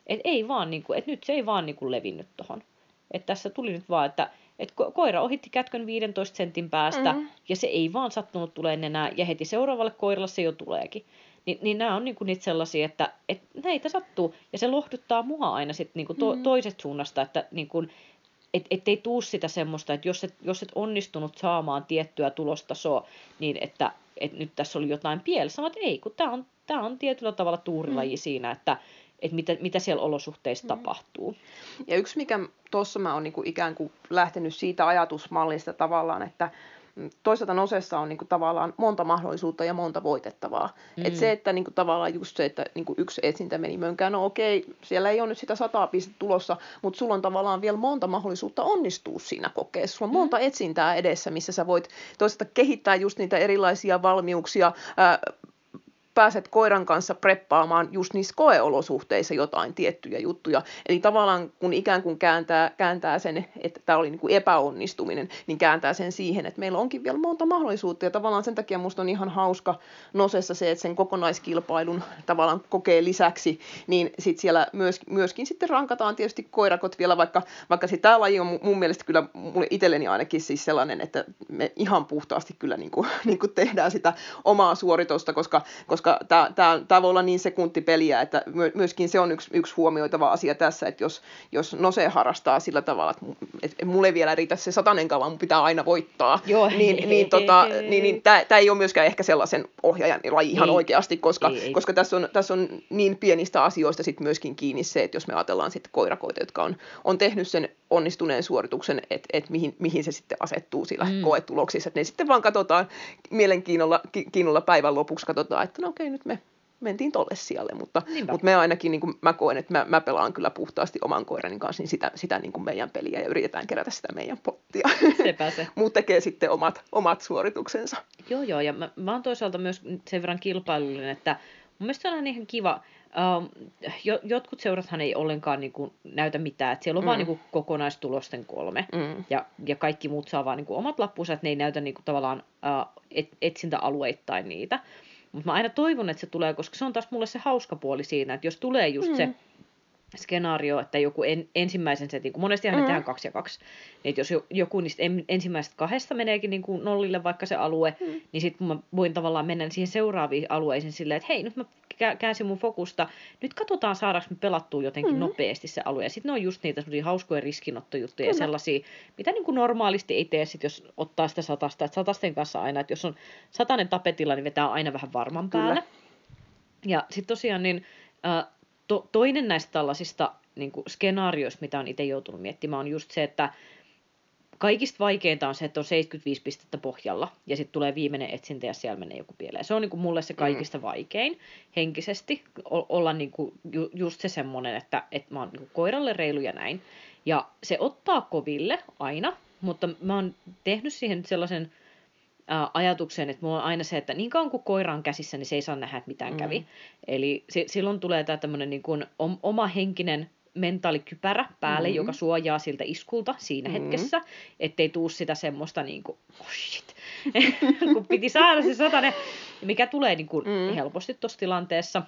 Et ei vaan, niin kuin, et nyt se ei vaan niin kuin levinnyt tohon. Et tässä tuli nyt vaan, että et ko- koira ohitti kätkön 15 sentin päästä, mm-hmm. ja se ei vaan sattunut tulee enää, ja heti seuraavalle koiralle se jo tuleekin. Niin, niin nämä on niinku niitä sellaisia, että et näitä sattuu. Ja se lohduttaa mua aina sit niinku to, Mm. toisesta suunnasta, että niinku, et, ettei tuu sitä semmoista, että jos et, jos et onnistunut saamaan tiettyä tulostasoa, niin että et nyt tässä oli jotain pielessä, mutta ei, kun tämä on, tää on tietyllä tavalla tuurilaji Mm. siinä, että et mitä, mitä siellä olosuhteissa Mm. tapahtuu. Ja yksi, mikä tuossa mä oon niinku ikään kuin lähtenyt siitä ajatusmallista tavallaan, että toisaalta nosessa on niinku tavallaan monta mahdollisuutta ja monta voitettavaa. Mm. Et se, että niinku tavallaan just se, että niinku yksi etsintä meni mönkään, no okei, siellä ei ole nyt sitä sataa pistettä tulossa, mutta sulla on tavallaan vielä monta mahdollisuutta onnistua siinä kokeessa. Sulla on monta Mm. etsintää edessä, missä sä voit toisaalta kehittää just niitä erilaisia valmiuksia, ää, pääset koiran kanssa preppaamaan just niissä koeolosuhteissa jotain tiettyjä juttuja. Eli tavallaan kun ikään kuin kääntää, kääntää sen, että tämä oli niin kuin epäonnistuminen, niin kääntää sen siihen, että meillä onkin vielä monta mahdollisuutta. Ja tavallaan sen takia musta on ihan hauska nosessa se, että sen kokonaiskilpailun tavallaan kokee lisäksi, niin sit siellä myös, myöskin sitten rankataan tietysti koirakot vielä, vaikka, vaikka tämä laji on mu- mun mielestä kyllä mulle itselleni ainakin siis sellainen, että me ihan puhtaasti kyllä niin kuin, niin kuin tehdään sitä omaa suoritusta, koska, koska tämä voi olla niin sekuntipeliä, että my, myöskin se on yksi, yksi huomioitava asia tässä, että jos, jos Nose harrastaa sillä tavalla, että, että mulle vielä riitä se satanen vaan mun pitää aina voittaa, Joo. niin, niin, tota, niin, niin tämä ei ole myöskään ehkä sellaisen ohjaajan laji ihan Ei. oikeasti, koska, Ei, ei. koska tässä, on, tässä on niin pienistä asioista sit myöskin kiinni se, että jos me ajatellaan sitten koirakoita, jotka on, on tehnyt sen onnistuneen suorituksen, että et mihin, mihin se sitten asettuu sillä mm. koetuloksissa, että ne sitten vaan katsotaan mielenkiinnolla ki, kiinnolla päivän lopuksi, katsotaan, että no okei, nyt me mentiin tolle sijalle, mutta, Niinpä. mutta me ainakin, niin kuin mä koen, että mä, mä pelaan kyllä puhtaasti oman koirani kanssa niin sitä, sitä niin kuin meidän peliä ja yritetään kerätä sitä meidän pottia. Sepä se. Muut tekee sitten omat, omat suorituksensa. Joo, joo, ja mä, mä oon toisaalta myös sen verran kilpailullinen, että mun mielestä on ihan kiva. Um, jo, jotkut seurathan ei ollenkaan niin kuin, näytä mitään, että siellä on mm. vaan Mm. niin kuin, kokonaistulosten kolme. Mm. Ja, ja kaikki muut saa vaan niin kuin, omat lappunsa, että ne ei näytä niin kuin, tavallaan uh, et, etsintäalueittain niitä. Mutta mä aina toivon, että se tulee, koska se on taas mulle se hauska puoli siinä, että jos tulee just mm. se skenaario, että joku en, ensimmäisen setin, kun monestihan mm. ne Mm. tehdään kaksi ja kaksi, niin että jos jo- joku niistä en, ensimmäisestä kahdesta meneekin niin kuin nollille vaikka se alue, mm. Mm. niin sitten mä voin tavallaan mennä siihen seuraaviin alueisiin silleen, että hei, nyt mä kä- käänsin mun fokusta, nyt katsotaan saadaanko me pelattua jotenkin mm. Mm. nopeasti se alue. Ja sitten ne on just niitä semmoisia hauskoja riskinottojuttuja ja Kyllä. sellaisia, mitä niin kuin normaalisti ei tee sit, jos ottaa sitä satasta. Et satasten kanssa aina, että jos on satanen tapetilla, niin vetää aina vähän varman Kyllä. päälle. Ja sitten tosiaan niin, to, toinen näistä tällaisista niin kuin skenaarioista, mitä on itse joutunut miettimään, on just se, että kaikista vaikeinta on se, että on 75 pistettä pohjalla ja sitten tulee viimeinen etsintä ja siellä menee joku pieleen. Se on niin kuin mulle se kaikista mm. vaikein henkisesti, o- olla niin kuin ju, just se semmoinen, että, että mä oon niin kuin koiralle reilu ja näin. Ja se ottaa koville aina, mutta mä oon tehnyt siihen sellaisen ää, ajatuksen, että mulla on aina se, että niin kauan kuin koira on käsissä, niin se ei saa nähdä, että mitään Mm. kävi. Eli si- silloin tulee tämä tämmöinen niin kuin om- oma henkinen mentaalikypärä päälle, Mm. joka suojaa siltä iskulta siinä Mm. hetkessä, ettei tuu sitä semmoista niin kuin, oh shit, kun piti saada se satanen, mikä tulee niin kuin Mm. helposti tuossa tilanteessa.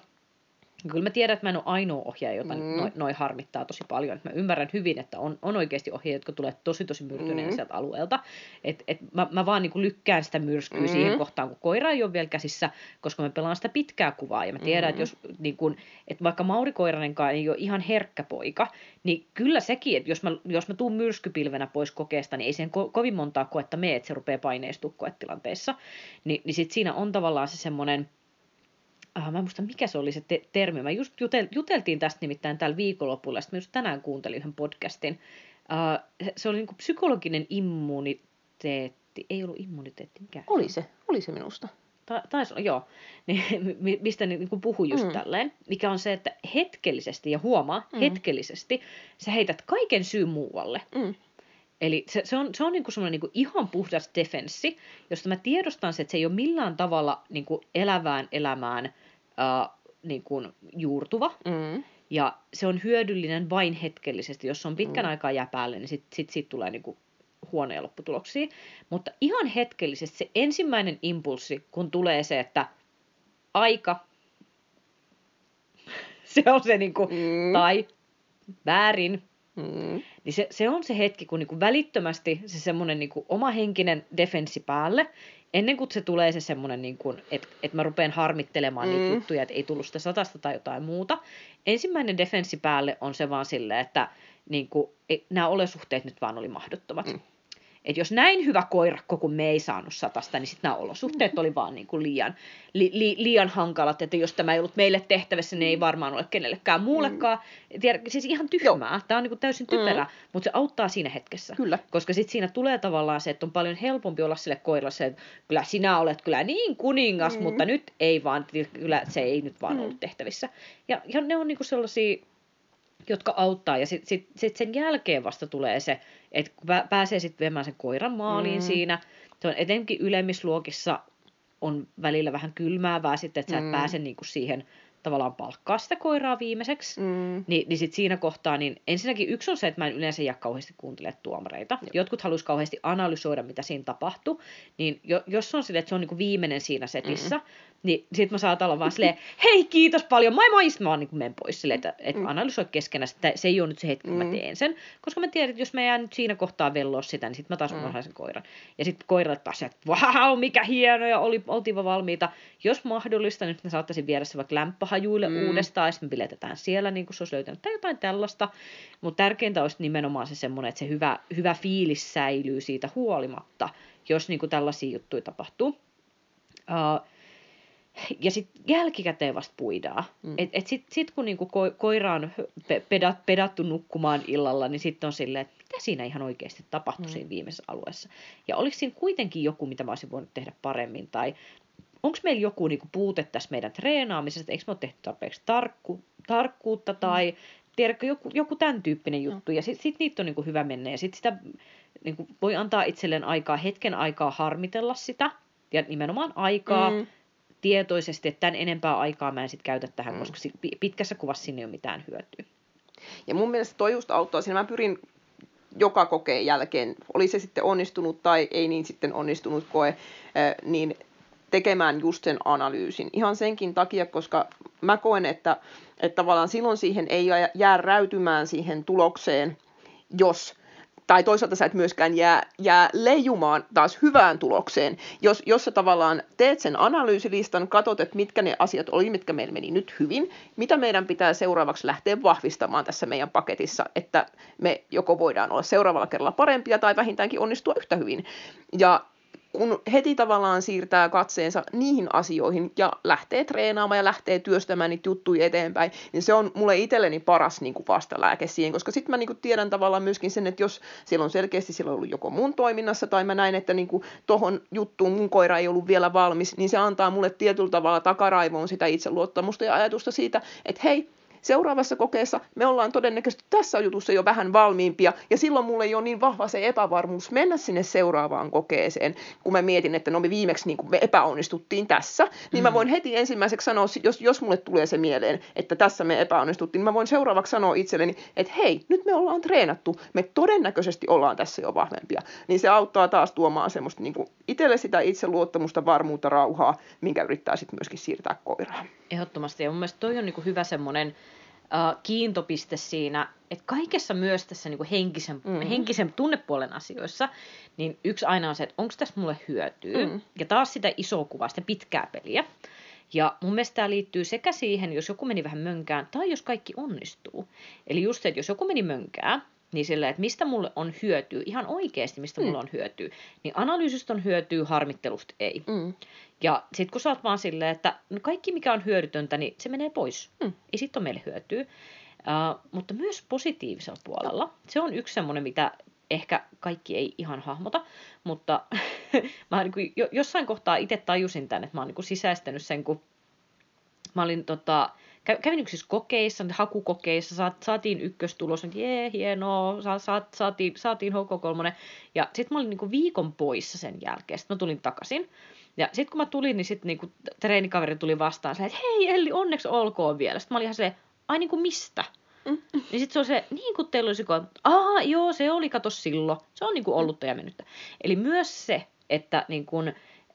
Kyllä mä tiedän, että mä en ole ainoa ohjaaja, jota mm. Noin noi harmittaa tosi paljon. Mä ymmärrän hyvin, että on, on oikeasti ohjaajia, jotka tulee tosi tosi myrtyneenä Mm. sieltä alueelta. Et, et mä, mä vaan niinku lykkään sitä myrskyä mm. Siihen kohtaan, kun koira ei ole vielä käsissä, koska mä pelaan sitä pitkää kuvaa. Ja mä tiedän, Mm. että jos niin kun, että vaikka Mauri Koiranenkaan ei ole ihan herkkä poika, niin kyllä sekin, että jos mä, jos mä tuun myrskypilvenä pois kokeesta, niin ei siihen ko- kovin montaa koetta mene, että se rupeaa paineistua koetilanteessa. Ni, niin sit siinä on tavallaan se semmoinen, Ah, mä en muista, mikä se oli se te- termi. Mä just jutel, juteltiin tästä nimittäin tällä viikonlopulla, sitten mä just tänään kuuntelin yhden podcastin. Uh, se, oli niinku psykologinen immuniteetti. Ei ollut immuniteetti, mikä? Oli se, oli se minusta. Ta- taisi, joo. Niin, mi- mistä niin kuin puhui just mm. Tälleen. Mikä on se, että hetkellisesti, ja huomaa, mm. Mm. hetkellisesti, sä heität kaiken syyn muualle. Mm. Eli se, se on, se on niinku semmoinen niinku ihan puhdas defenssi, josta mä tiedostan se, että se ei ole millään tavalla niinku elävään elämään ää, niinku juurtuva. Mm. Ja se on hyödyllinen vain hetkellisesti. Jos on pitkän Mm. aikaa jää päälle, niin sitten sit, sit tulee niinku huonoja lopputuloksia. Mutta ihan hetkellisesti se ensimmäinen impulssi, kun tulee se, että aika, se on se niinku, Mm. tai väärin, Mm. Niin se, se on se hetki, kun niinku välittömästi se semmoinen niinku oma henkinen defenssi päälle, ennen kuin se tulee se semmoinen, niinku, että et mä rupean harmittelemaan mm. niitä juttuja, että ei tullut sitä satasta tai jotain muuta. Ensimmäinen defenssi päälle on se vaan silleen, että niinku, nämä olosuhteet nyt vaan oli mahdottomat. Mm että jos näin hyvä koirakko kuin me ei saanut satasta, niin sitten nämä olosuhteet oli vaan niin kuin liian, li, li, liian hankalat, että jos tämä ei ollut meille tehtävissä, niin ei varmaan ole kenellekään muullekaan. Mm. Tiedä, siis ihan tyhmää, Joo. tämä on niin kuin täysin typerä, mm. mutta se auttaa siinä hetkessä. Kyllä. Koska sitten siinä tulee tavallaan se, että on paljon helpompi olla sille koiralle se, että kyllä sinä olet kyllä niin kuningas, mm. mutta nyt ei vaan, kyllä se ei nyt vaan mm. ollut tehtävissä. Ja, ja ne on niin kuin sellaisia jotka auttaa. Ja sitten sit, sit sen jälkeen vasta tulee se, että kun pääsee sitten viemään sen koiran maaliin mm. siinä, se on etenkin ylemmisluokissa on välillä vähän kylmäävää sitten, että sä et mm. pääse niinku siihen tavallaan palkkaa sitä koiraa viimeiseksi, mm. niin, niin sit siinä kohtaa, niin ensinnäkin yksi on se, että mä en yleensä jää kauheasti kuuntele tuomareita. Joo. Jotkut haluaisivat kauheasti analysoida, mitä siinä tapahtuu, niin jo, jos on sille, että se on niinku viimeinen siinä setissä, mm. niin sit mä saatan olla vaan silleen, hei kiitos paljon, moi moi, mä vaan niin menen pois silleen, että, että mm. analysoi keskenään, että se ei ole nyt se hetki, kun mm. mä teen sen, koska mä tiedän, että jos mä jään nyt siinä kohtaa velloa sitä, niin sit mä taas mm. sen koiran. Ja sitten koiralle taas, että vau, mikä hieno, ja oli, oltiin valmiita. Jos mahdollista, nyt mä saattaisin viedä se vaikka lämpöhajuille mm. uudestaan, ja sitten piletetään siellä, niin kuin se olisi löytänyt, tai jotain tällaista. Mutta tärkeintä olisi nimenomaan se semmoinen, että se hyvä, hyvä fiilis säilyy siitä huolimatta, jos niin kuin tällaisia juttuja tapahtuu. Uh, ja sitten jälkikäteen vasta puidaan. Mm. Et, et sitten sit kun niinku ko, koira on pedat, pedattu nukkumaan illalla, niin sitten on silleen, että mitä siinä ihan oikeasti tapahtui mm. siinä viimeisessä alueessa. Ja oliko siinä kuitenkin joku, mitä mä olisin voinut tehdä paremmin, tai onko meillä joku niinku puute tässä meidän treenaamisesta, eikö me ole tehty tarpeeksi tarkku, tarkkuutta, mm. tai mm. tiedätkö, joku, joku tämän tyyppinen juttu, mm. ja sitten sit niitä on niinku hyvä mennä, ja sitten sitä niinku voi antaa itselleen aikaa, hetken aikaa harmitella sitä, ja nimenomaan aikaa, mm tietoisesti, että tämän enempää aikaa mä en sitten käytä tähän, mm. koska pitkässä kuvassa sinne ei ole mitään hyötyä. Ja mun mielestä toi just auttaa siinä. Mä pyrin joka kokeen jälkeen, oli se sitten onnistunut tai ei niin sitten onnistunut koe, niin tekemään just sen analyysin. Ihan senkin takia, koska mä koen, että, että tavallaan silloin siihen ei jää räytymään siihen tulokseen, jos tai toisaalta sä et myöskään jää, jää leijumaan taas hyvään tulokseen, jos, jos sä tavallaan teet sen analyysilistan, katsot, että mitkä ne asiat oli, mitkä meillä meni nyt hyvin, mitä meidän pitää seuraavaksi lähteä vahvistamaan tässä meidän paketissa, että me joko voidaan olla seuraavalla kerralla parempia tai vähintäänkin onnistua yhtä hyvin. Ja kun heti tavallaan siirtää katseensa niihin asioihin ja lähtee treenaamaan ja lähtee työstämään niitä juttuja eteenpäin, niin se on mulle itselleni paras niin kuin vastalääke siihen, koska sitten mä niin kuin tiedän tavallaan myöskin sen, että jos siellä on selkeästi siellä on ollut joko mun toiminnassa tai mä näin, että niin kuin tohon juttuun mun koira ei ollut vielä valmis, niin se antaa mulle tietyllä tavalla takaraivoon sitä itseluottamusta ja ajatusta siitä, että hei, seuraavassa kokeessa me ollaan todennäköisesti tässä jutussa jo vähän valmiimpia, ja silloin mulle ei ole niin vahva se epävarmuus mennä sinne seuraavaan kokeeseen, kun mä mietin, että no me viimeksi niin me epäonnistuttiin tässä, niin mm. mä voin heti ensimmäiseksi sanoa, jos, jos mulle tulee se mieleen, että tässä me epäonnistuttiin, niin mä voin seuraavaksi sanoa itselleni, että hei, nyt me ollaan treenattu, me todennäköisesti ollaan tässä jo vahvempia, niin se auttaa taas tuomaan semmoista niin kuin itselle sitä itseluottamusta, varmuutta, rauhaa, minkä yrittää sitten myöskin siirtää koiraan. Ehdottomasti, ja mun mielestä toi on niin kuin hyvä semmoinen, kiintopiste siinä, että kaikessa myös tässä niin kuin henkisen, mm. henkisen tunnepuolen asioissa, niin yksi aina on se, että onko tässä mulle hyötyä, mm. ja taas sitä isoa kuvaa, sitä pitkää peliä. Ja mun mielestä tämä liittyy sekä siihen, jos joku meni vähän mönkään, tai jos kaikki onnistuu. Eli just se, että jos joku meni mönkään, niin sillä, että mistä mulle on hyötyä, ihan oikeasti mistä mm. mulle on hyötyä, niin analyysistä on hyötyä, harmittelusta ei. Mm. Ja sitten kun sä oot vaan silleen, että no kaikki mikä on hyödytöntä, niin se menee pois. Mm. Ei sitten ole meille hyötyä. Uh, mutta myös positiivisella puolella. Se on yksi semmoinen, mitä ehkä kaikki ei ihan hahmota, mutta mä niin kuin, jo, jossain kohtaa itse tajusin tämän, että mä oon niin sisäistänyt sen, kun mä olin tota, kävin yksissä kokeissa, hakukokeissa, saatiin ykköstulos, että jee, hienoa, sa, sa, saatiin, saatiin HK3. Ja sitten mä olin niinku viikon poissa sen jälkeen, sitten mä tulin takaisin. Ja sitten kun mä tulin, niin sitten niinku treenikaveri tuli vastaan, että hei Elli, onneksi olkoon vielä. Sitten mä olin ihan se, ai niinku mistä? Mm. Niin sitten se on se, niin kuin teillä olisi, aa joo, se oli, kato silloin. Se on niinku ollut ja mennyttä. Eli myös se, että niin kun,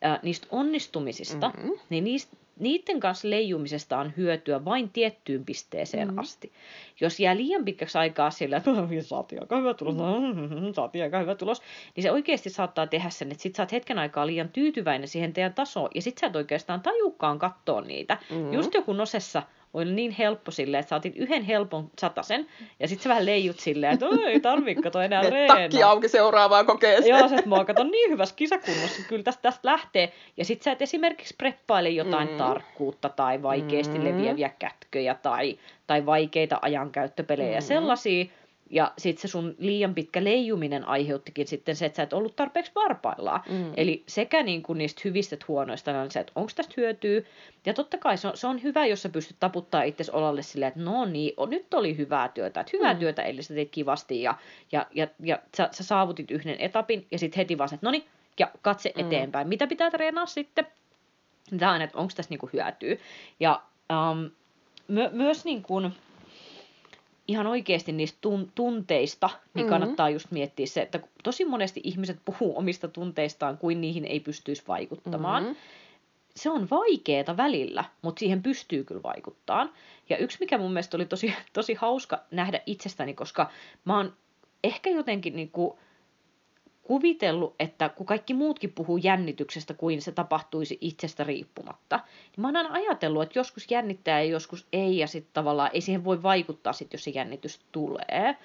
äh, niistä onnistumisista, mm-hmm. niin niistä niiden kanssa leijumisesta on hyötyä vain tiettyyn pisteeseen mm-hmm. asti. Jos jää liian pitkäksi aikaa sillä, että saatiin aika hyvä tulos, mm-hmm. saatiin aika hyvä tulos, niin se oikeasti saattaa tehdä sen, että sit sä oot hetken aikaa liian tyytyväinen siihen teidän tasoon, ja sit sä et oikeastaan tajukaan katsoa niitä. Mm-hmm. Just joku nosessa oli niin helppo silleen, että saatiin yhden helpon satasen, ja sitten sä vähän leijut silleen, että ei tarvitse toi enää reenaa. Takki auki seuraavaan kokeeseen. Joo, se, että mä katon niin hyvässä kisakunnossa, kyllä tästä, tästä lähtee. Ja sit sä et esimerkiksi preppaile jotain mm. tarkkuutta tai vaikeasti mm. leviäviä kätköjä tai, tai vaikeita ajankäyttöpelejä mm. sellaisia, ja sitten se sun liian pitkä leijuminen aiheuttikin sitten se, että sä et ollut tarpeeksi varpaillaan. Mm. Eli sekä niin kuin niistä hyvistä että huonoista, niin se, että onko tästä hyötyä. Ja totta kai se on, se on hyvä, jos sä pystyt taputtaa itse olalle silleen, että no niin, nyt oli hyvää työtä. Että hyvää mm. työtä, eli sä teit kivasti ja, ja, ja, ja sä, sä saavutit yhden etapin ja sitten heti vaan, että no niin, ja katse mm. eteenpäin. Mitä pitää treenaa sitten? Tämä on, että onko tässä niinku hyötyä. Ja um, my, myös niin kuin, ihan oikeasti niistä tun- tunteista, niin mm-hmm. kannattaa just miettiä se, että tosi monesti ihmiset puhuu omista tunteistaan, kuin niihin ei pystyisi vaikuttamaan. Mm-hmm. Se on vaikeeta välillä, mutta siihen pystyy kyllä vaikuttaa. Ja yksi, mikä mun mielestä oli tosi, tosi hauska nähdä itsestäni, koska mä oon ehkä jotenkin niin kuin, kuvitellut, että kun kaikki muutkin puhuu jännityksestä kuin se tapahtuisi itsestä riippumatta, niin mä oon aina ajatellut, että joskus jännittää ja joskus ei, ja sitten tavallaan ei siihen voi vaikuttaa, sit, jos se jännitys tulee.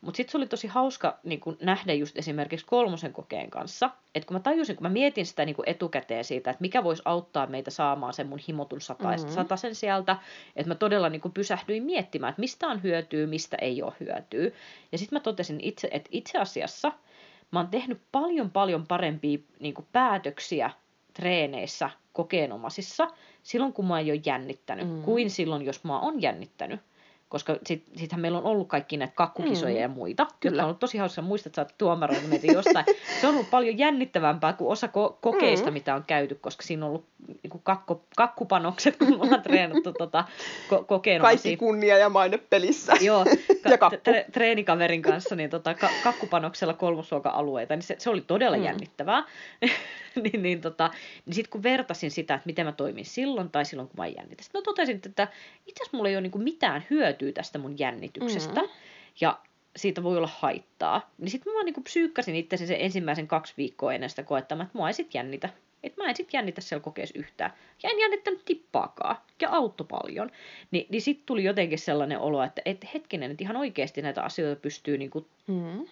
Mutta sitten se oli tosi hauska niin kun nähdä just esimerkiksi kolmosen kokeen kanssa, että kun mä tajusin, kun mä mietin sitä niin etukäteen siitä, että mikä voisi auttaa meitä saamaan sen mun himotun satais, mm-hmm. sieltä, että mä todella niin pysähdyin miettimään, että mistä on hyötyä, mistä ei ole hyötyä. Ja sitten mä totesin itse, että itse asiassa – mä oon tehnyt paljon paljon parempia niin kuin päätöksiä treeneissä kokeenomaisissa silloin, kun mä en ole jännittänyt, mm. kuin silloin, jos mä oon jännittänyt koska sit, sittenhän meillä on ollut kaikki näitä kakkukisoja mm. ja muita. Kyllä. on ollut tosi hauska, muistat, että sä oot tuomaroinut meitä jostain. Se on ollut paljon jännittävämpää kuin osa ko- kokeista, mm. mitä on käyty, koska siinä on ollut niin kuin kakko, kakkupanokset, kun me ollaan treenattu tota, ko- kokeen. Kaikki kunnia ja maine pelissä. Joo, ka- ja tre- treenikaverin kanssa niin tota, ka- kakkupanoksella kolmosluokan alueita, niin se, se oli todella mm. jännittävää. niin, niin, tota, niin sitten kun vertasin sitä, että miten mä toimin silloin tai silloin, kun mä jännitän, sitten mä totesin, että itse asiassa mulla ei ole niin mitään hyötyä tästä mun jännityksestä. Mm-hmm. Ja siitä voi olla haittaa. Niin sitten mä vaan niin psyykkäsin itse sen ensimmäisen kaksi viikkoa ennen sitä koettamaan, että mua ei sit jännitä. Että mä en sit jännitä siellä kokeessa yhtään. Ja en jännittänyt tippaakaan. Ja auttoi paljon. Ni, niin sitten tuli jotenkin sellainen olo, että et hetkinen, että ihan oikeasti näitä asioita pystyy niinku, mm.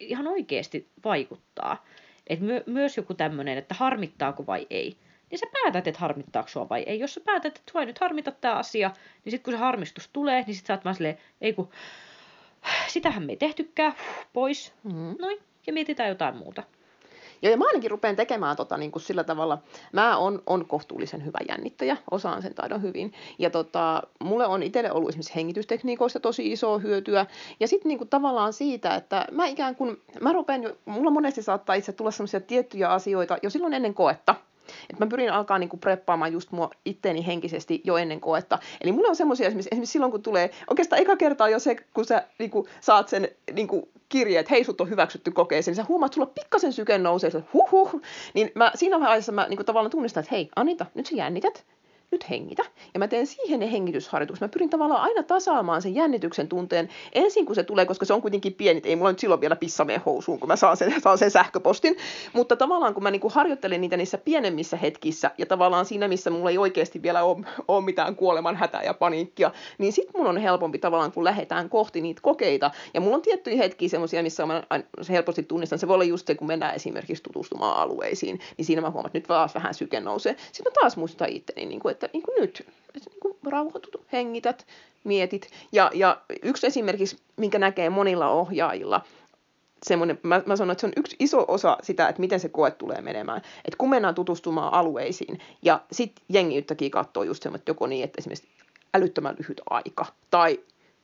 ihan oikeasti vaikuttaa. Et my, myös joku tämmöinen, että harmittaako vai ei. Niin sä päätät, että harmittaako sua vai ei. Jos sä päätät, että voi nyt harmita tämä asia, niin sitten kun se harmistus tulee, niin sit sä oot vaan silleen, ei kun, sitähän me ei tehtykään, pois, mm-hmm. noin, ja mietitään jotain muuta. Joo, ja mä ainakin rupean tekemään tota, niin kuin sillä tavalla, mä on, on kohtuullisen hyvä jännittäjä, osaan sen taidon hyvin. Ja tota, mulle on itselle ollut esimerkiksi hengitystekniikoista tosi iso hyötyä. Ja sitten niin tavallaan siitä, että mä ikään kuin, mä rupean jo, mulla monesti saattaa itse tulla sellaisia tiettyjä asioita jo silloin ennen koetta, et mä pyrin alkaa niinku preppaamaan just mua itteeni henkisesti jo ennen koetta. Eli mulla on semmoisia esimerkiksi, esimerkiksi silloin, kun tulee, oikeastaan eka kertaa jo se, kun sä niinku, saat sen niinku, kirje, että hei, sut on hyväksytty kokeeseen, niin sä huomaat, että sulla pikkasen syke nousee, että huh, huh. Niin mä, siinä vaiheessa mä niinku, tavallaan tunnistan, että hei, Anita, nyt sä jännität, nyt hengitä. Ja mä teen siihen ne hengitysharjoitukset. Mä pyrin tavallaan aina tasaamaan sen jännityksen tunteen ensin, kun se tulee, koska se on kuitenkin pieni. Ei mulla nyt silloin vielä pissameen housuun, kun mä saan sen, saan sen sähköpostin. Mutta tavallaan, kun mä niinku harjoittelen niitä niissä pienemmissä hetkissä, ja tavallaan siinä, missä mulla ei oikeasti vielä ole, ole mitään kuoleman hätää ja paniikkia, niin sit mun on helpompi tavallaan, kun lähdetään kohti niitä kokeita. Ja mulla on tiettyjä hetkiä semmoisia, missä mä helposti tunnistan. Se voi olla just se, kun mennään esimerkiksi tutustumaan alueisiin, niin siinä mä huomaan, että nyt taas vähän syke nousee. Sitten mä taas muistan itteni, niin kuin, että niin kuin nyt, että niin kuin rauhoitut, hengität, mietit. Ja, ja yksi esimerkiksi, minkä näkee monilla ohjaajilla, semmoinen, mä, mä sanon, että se on yksi iso osa sitä, että miten se koe tulee menemään. Että kun mennään tutustumaan alueisiin ja sitten jengi yhtäkkiä katsoo just semmoinen, että joko niin, että esimerkiksi älyttömän lyhyt aika tai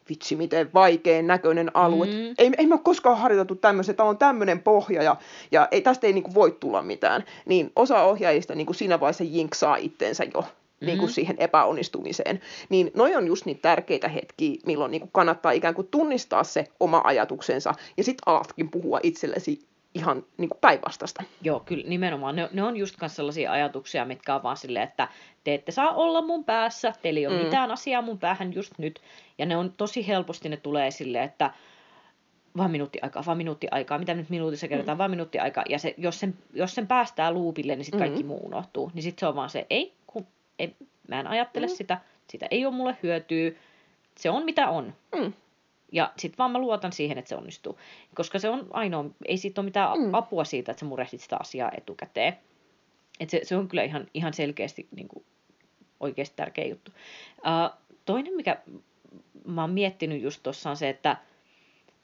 vitsi miten vaikean näköinen alue. Mm. Ei, ei me ole koskaan harjoitettu tämmöistä, että on tämmöinen pohja ja, ja ei, tästä ei niinku voi tulla mitään. Niin osa ohjaajista niinku siinä vaiheessa jinksaa itsensä jo mm-hmm. niin kuin siihen epäonnistumiseen. Niin noi on just niitä tärkeitä hetkiä, milloin niin kuin kannattaa ikään kuin tunnistaa se oma ajatuksensa ja sitten alatkin puhua itsellesi ihan niin kuin päinvastasta. Joo, kyllä nimenomaan. Ne, ne on just myös sellaisia ajatuksia, mitkä on vaan silleen, että te ette saa olla mun päässä, teillä ei ole mm. mitään asiaa mun päähän just nyt. Ja ne on tosi helposti, ne tulee silleen, että vaan minuutti aikaa, vaan minuutti aikaa, mitä nyt minuutissa kerrotaan, mm. vaan minuutti aikaa. Ja se, jos, sen, jos sen päästää luupille, niin sitten kaikki mm. muu unohtuu. Niin sitten se on vaan se, ei, kun, ei mä en ajattele mm. sitä, sitä ei ole mulle hyötyä, se on mitä on. Mm. Ja sitten vaan mä luotan siihen, että se onnistuu. Koska se on ainoa, ei siitä ole mitään mm. apua siitä, että sä murehdit sitä asiaa etukäteen. Et se, se on kyllä ihan, ihan selkeästi niin kuin, oikeasti tärkeä juttu. Uh, toinen, mikä mä oon miettinyt just tuossa on se, että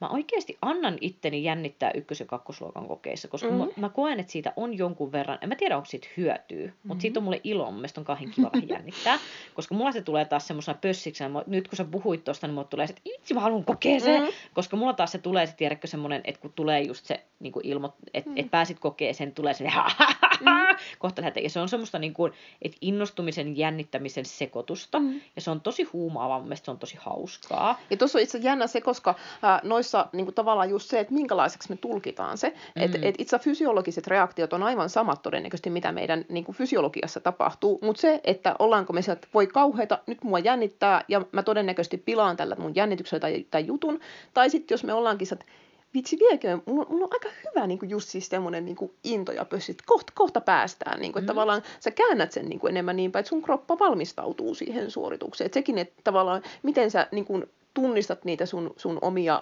mä oikeasti annan itteni jännittää ykkös- ja kakkosluokan kokeissa, koska mm-hmm. mä, mä koen, että siitä on jonkun verran, en mä tiedä, onko siitä hyötyä, mm-hmm. mutta siitä on mulle ilo, mun mielestä on kahden kiva vähän jännittää, koska mulla se tulee taas semmoisena pössiksenä, nyt kun sä puhuit tosta, niin mulla tulee se, että itse mä haluan kokea se, mm-hmm. koska mulla taas se tulee se, tiedätkö, semmoinen, että kun tulee just se niin ilmo, että mm-hmm. et pääsit kokeen sen, tulee se, mm-hmm. kohta lähtee, ja se on semmoista niin kuin, että innostumisen, jännittämisen sekoitusta, mm-hmm. ja se on tosi huumaavaa, mun mielestä se on tosi hauskaa. Ja tuossa on itse jännä se, koska äh, noissa niin kuin tavallaan just se, että minkälaiseksi me tulkitaan se. Mm. Että et itse fysiologiset reaktiot on aivan samat todennäköisesti, mitä meidän niin kuin fysiologiassa tapahtuu. Mutta se, että ollaanko me sieltä, voi kauheita, nyt mua jännittää ja mä todennäköisesti pilaan tällä mun jännityksellä tai, tai jutun. Tai sitten jos me ollaankin että vitsi viekö, mulla, mulla on aika hyvä niin kuin just siis semmoinen niin into ja pössit, kohta, kohta päästään, niin kuin, että mm. tavallaan sä käännät sen niin kuin enemmän niin päin, että sun kroppa valmistautuu siihen suoritukseen. Että sekin, että tavallaan miten sä niin kuin, tunnistat niitä sun, sun omia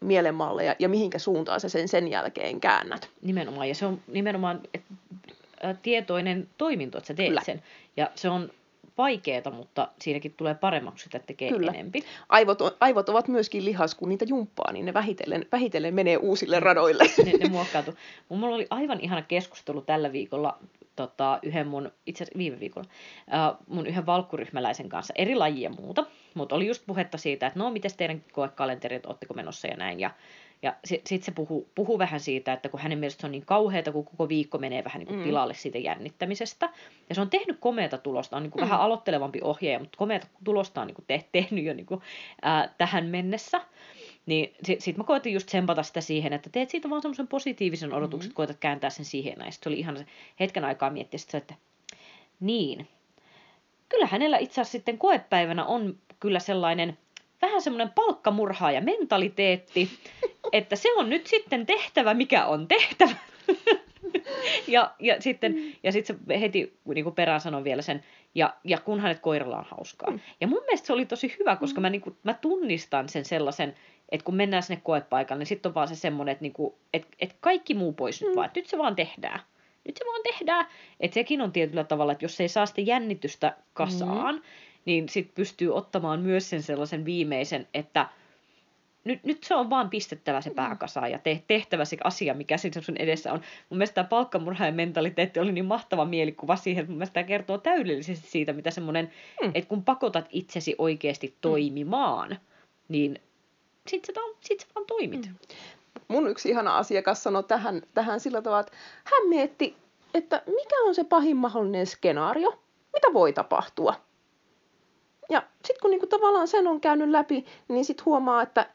mielenmalleja ja mihinkä suuntaan sä sen sen jälkeen käännät. Nimenomaan, ja se on nimenomaan et, ä, tietoinen toiminto, että sä teet Kyllä. sen. Ja se on vaikeeta, mutta siinäkin tulee paremmaksi, että tekee Kyllä. enempi. Aivot, on, aivot ovat myöskin lihas, kun niitä jumppaa, niin ne vähitellen, vähitellen menee uusille radoille. Ne, ne muokkautuu. Mulla oli aivan ihana keskustelu tällä viikolla tota, yhden mun, itse asiassa viime viikolla, uh, mun yhden valkkuryhmäläisen kanssa, eri lajia muuta, mutta oli just puhetta siitä, että no, miten teidän koekalenterit, ootteko menossa ja näin, ja ja sitten sit se puhuu, puhuu vähän siitä, että kun hänen mielestä se on niin kauheata, kun koko viikko menee vähän niin kuin mm. pilalle siitä jännittämisestä. Ja se on tehnyt komeata tulosta, on niin kuin mm. vähän aloittelevampi ohjaaja, mutta komeata tulosta on niin kuin te, tehnyt jo niin kuin, ää, tähän mennessä. Niin sitten sit mä koitin just tsempata sitä siihen, että teet siitä vaan semmoisen positiivisen odotuksen, mm-hmm. koetat kääntää sen siihen. Ja sitten se oli ihan se hetken aikaa miettiä sitä, että niin, kyllä hänellä itse asiassa sitten koepäivänä on kyllä sellainen vähän semmoinen palkkamurhaaja mentaliteetti, että se on nyt sitten tehtävä, mikä on tehtävä. ja, ja sitten ja sit se heti niin kuin perään sanon vielä sen, ja, ja kun hänet koiralla on hauskaa. Mm. Ja mun mielestä se oli tosi hyvä, koska mä, niin kuin, mä tunnistan sen sellaisen, että kun mennään sinne koepaikalle, niin sitten on vaan se semmoinen, että, niin kuin, että, että kaikki muu pois mm. nyt vaan, että nyt se vaan tehdään. Nyt se vaan tehdään. Että sekin on tietyllä tavalla, että jos ei saa sitä jännitystä kasaan, mm. niin sitten pystyy ottamaan myös sen sellaisen viimeisen, että – nyt, nyt se on vaan pistettävä se mm. pääkasaan ja te, tehtävä se asia, mikä siinä sun edessä on. Mun mielestä tämä palkkamurhaajan mentaliteetti oli niin mahtava mielikuva siihen, että mun mielestä tämä kertoo täydellisesti siitä, mitä semmoinen, mm. että kun pakotat itsesi oikeasti mm. toimimaan, mm. niin sit sä, sit sä vaan toimit. Mm. Mun yksi ihana asiakas sanoi tähän, tähän sillä tavalla, että hän mietti, että mikä on se pahin mahdollinen skenaario, mitä voi tapahtua. Ja sitten kun niinku tavallaan sen on käynyt läpi, niin sitten huomaa, että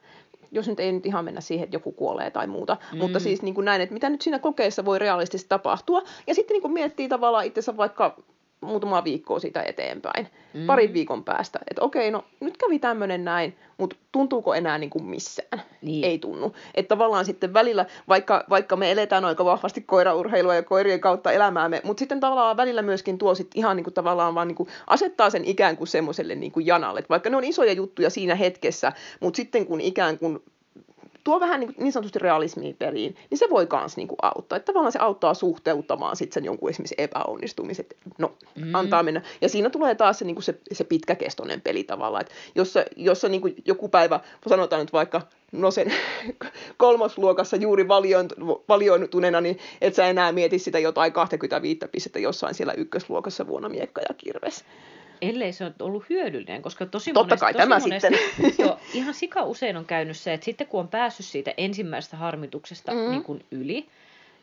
jos nyt ei nyt ihan mennä siihen, että joku kuolee tai muuta, mm. mutta siis niin kuin näin, että mitä nyt siinä kokeessa voi realistisesti tapahtua. Ja sitten niin kuin miettii tavallaan itsensä vaikka muutama viikkoa siitä eteenpäin, mm. parin viikon päästä, että okei, no nyt kävi tämmöinen näin, mutta tuntuuko enää niin kuin missään? Niin. Ei tunnu. Että tavallaan sitten välillä, vaikka, vaikka me eletään aika vahvasti koiraurheilua ja koirien kautta elämäämme, mutta sitten tavallaan välillä myöskin tuo sit ihan niin kuin tavallaan vaan niin kuin asettaa sen ikään kuin semmoiselle niin kuin janalle, että vaikka ne on isoja juttuja siinä hetkessä, mutta sitten kun ikään kuin tuo vähän niin, niin sanotusti realismiin peliin, niin se voi myös niin kuin auttaa. Että tavallaan se auttaa suhteuttamaan sitten sen jonkun esimerkiksi epäonnistumiset. No, mm. antaa mennä. Ja siinä tulee taas se, niin kuin se, se pitkäkestoinen peli tavallaan. Että jos, jos on niin kuin joku päivä, sanotaan nyt vaikka no sen kolmosluokassa juuri valioituneena, niin et sä enää mieti sitä jotain 25 pistettä jossain siellä ykkösluokassa vuonna miekka ja kirves ellei se ole ollut hyödyllinen, koska tosi Totta monesti, kai tosi tämä monesti, sitten. jo, ihan sika usein on käynyt se, että sitten kun on päässyt siitä ensimmäisestä harmituksesta mm. niin kuin yli,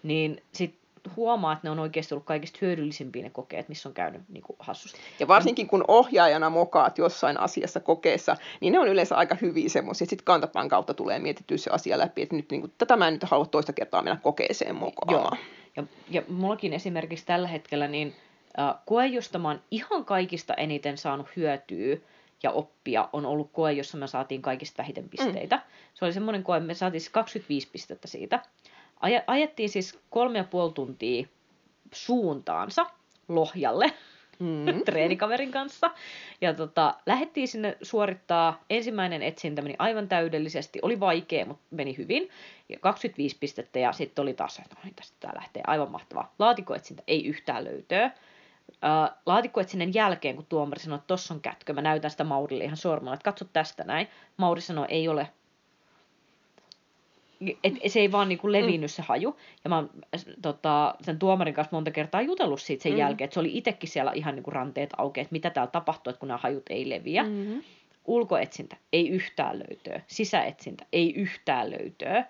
niin sit huomaa, että ne on oikeasti ollut kaikista hyödyllisimpiä ne kokeet, missä on käynyt niin kuin hassusti. Ja varsinkin kun ohjaajana mokaat jossain asiassa kokeessa, niin ne on yleensä aika hyviä semmoisia. Sitten kantapään kautta tulee mietittyä se asia läpi, että nyt niin kuin, tätä mä en nyt halua toista kertaa mennä kokeeseen mokaamaan. Joo. Ja, ja mullakin esimerkiksi tällä hetkellä, niin koe, josta mä oon ihan kaikista eniten saanut hyötyä, ja oppia on ollut koe, jossa me saatiin kaikista vähiten pisteitä. Mm. Se oli semmoinen koe, me saatiin 25 siis pistettä siitä. Aj- ajettiin siis kolme ja puoli tuntia suuntaansa Lohjalle mm. treenikaverin kanssa. Ja tota, lähdettiin sinne suorittaa. Ensimmäinen etsintä meni aivan täydellisesti. Oli vaikea, mutta meni hyvin. Ja 25 pistettä ja sitten oli taas, että no, niin tästä tämä lähtee aivan mahtavaa. Laatikoetsintä ei yhtään löytöä äh, laatikkoetsinnän jälkeen, kun tuomari sanoi, että tuossa on kätkö, mä näytän sitä Maurille ihan sormella, että katso tästä näin. Mauri sanoi, ei ole. Et, se ei vaan niinku levinnyt mm. se haju. Ja mä oon tota, sen tuomarin kanssa monta kertaa jutellut siitä sen mm. jälkeen, että se oli itsekin siellä ihan niinku ranteet auki, että mitä täällä tapahtuu, että kun nämä hajut ei leviä. Mm-hmm. Ulkoetsintä, ei yhtään löytöä. Sisäetsintä, ei yhtään löytöä.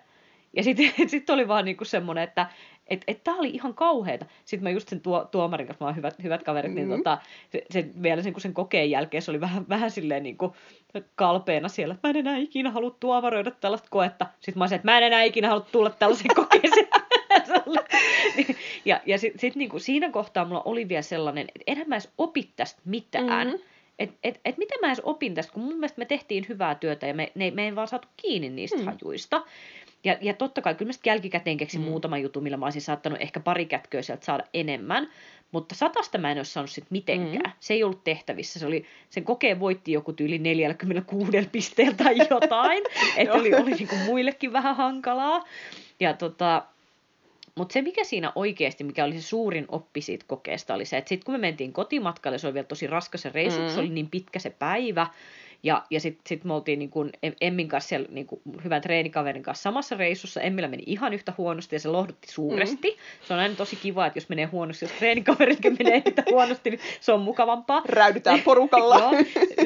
Ja sitten sit oli vaan niinku semmoinen, että että et tää oli ihan kauheeta. Sitten mä just sen tuo, tuomarin kanssa, mä oon hyvät, hyvät kaverit, niin mm-hmm. tota, se, se, vielä sen, kun sen kokeen jälkeen se oli vähän, vähän silleen niin kuin kalpeena siellä, että mä en enää ikinä halua tuomaroida tällaista koetta. Sitten mä olisin, että mä en enää ikinä halua tulla tällaisen kokeeseen. ja ja sitten sit, niin siinä kohtaa mulla oli vielä sellainen, että enhän mä edes opi tästä mitään. Mm-hmm. Että et, et miten mä edes opin tästä, kun mun mielestä me tehtiin hyvää työtä ja me, ne, me ei vaan saatu kiinni niistä mm. hajuista. Ja, ja totta kai, kyllä mä jälkikäteen keksin mm. muutama juttu, millä mä olisin saattanut ehkä pari kätköä sieltä saada enemmän. Mutta satasta mä en ole saanut sit mitenkään. Mm. Se ei ollut tehtävissä. Se oli, sen kokeen voitti joku tyyli 46 pisteellä tai jotain. että oli, oli niinku muillekin vähän hankalaa. Ja tota, mutta se, mikä siinä oikeasti, mikä oli se suurin oppi siitä kokeesta, oli se, että sitten kun me mentiin kotimatkalle, se oli vielä tosi raskas se reissu, mm. se oli niin pitkä se päivä, ja, ja sitten sit me oltiin niin kuin Emmin kanssa siellä niin kuin hyvän treenikaverin kanssa samassa reissussa. Emmillä meni ihan yhtä huonosti ja se lohdutti suuresti. Mm. Se on aina tosi kiva, että jos menee huonosti, jos treenikaveritkin menee yhtä huonosti, niin se on mukavampaa. Räydytään porukalla. Joo,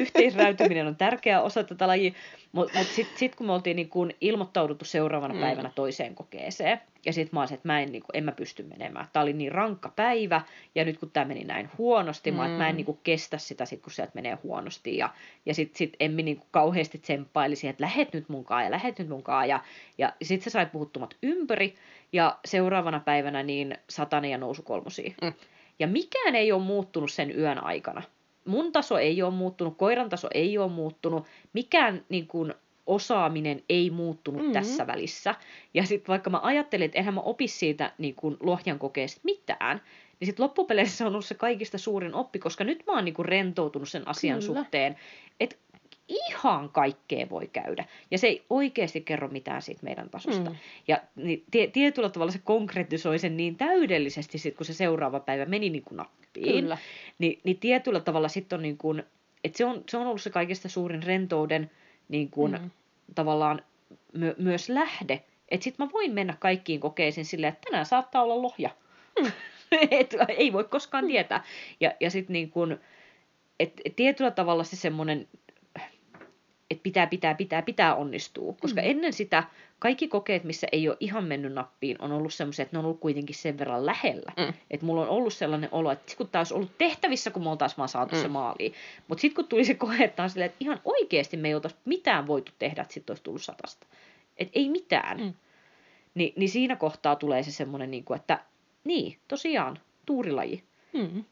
yhteisräytyminen on tärkeä osa tätä lajia. Mutta mut sitten sit kun me oltiin niin kun ilmoittauduttu seuraavana mm. päivänä toiseen kokeeseen, ja sitten mä olisin, että mä en, niin kun, en mä pysty menemään. Tämä oli niin rankka päivä, ja nyt kun tämä meni näin huonosti, mm. mä, että mä en niin kun, kestä sitä, sit, kun sieltä menee huonosti. Ja, ja sitten sit Emmi niin kauheasti tsemppaili että lähet nyt munkaan ja lähet nyt munkaan. Ja, ja sitten se sai puhuttumat ympäri, ja seuraavana päivänä niin satane ja nousu kolmosia. Mm. Ja mikään ei ole muuttunut sen yön aikana mun taso ei ole muuttunut, koiran taso ei ole muuttunut, mikään niin kuin, osaaminen ei muuttunut mm-hmm. tässä välissä. Ja sitten vaikka mä ajattelin, että enhän mä opi siitä niin kuin lohjan kokeesta mitään, niin sitten loppupeleissä on ollut se kaikista suurin oppi, koska nyt mä oon niin kuin rentoutunut sen asian Kyllä. suhteen, ihan kaikkea voi käydä. Ja se ei oikeasti kerro mitään siitä meidän tasosta. Mm. Ja niin, tietyllä tavalla se konkretisoi sen niin täydellisesti, sit, kun se seuraava päivä meni niin kuin nappiin. Kyllä. Ni, niin tietyllä tavalla sitten on niin kuin, että se on, se on ollut se kaikista suurin rentouden niin kuin, mm. tavallaan my, myös lähde. Että sitten mä voin mennä kaikkiin kokeisiin silleen, että tänään saattaa olla lohja. Mm. et, ei voi koskaan mm. tietää. Ja, ja sitten niin kuin, et tietyllä tavalla se semmoinen että pitää, pitää, pitää, pitää onnistua. Koska mm. ennen sitä kaikki kokeet, missä ei ole ihan mennyt nappiin, on ollut semmoisia, että ne on ollut kuitenkin sen verran lähellä. Mm. Että mulla on ollut sellainen olo, että kun tämä olisi ollut tehtävissä, kun me oltaisiin vaan saatu mm. se maaliin. Mutta sitten kun tuli se koe, että on silleen, että ihan oikeasti me ei oltaisi mitään voitu tehdä, että sitten olisi tullut satasta. Että ei mitään. Mm. Ni, niin siinä kohtaa tulee se semmoinen, niin kuin, että niin, tosiaan, tuurilaji. Mm.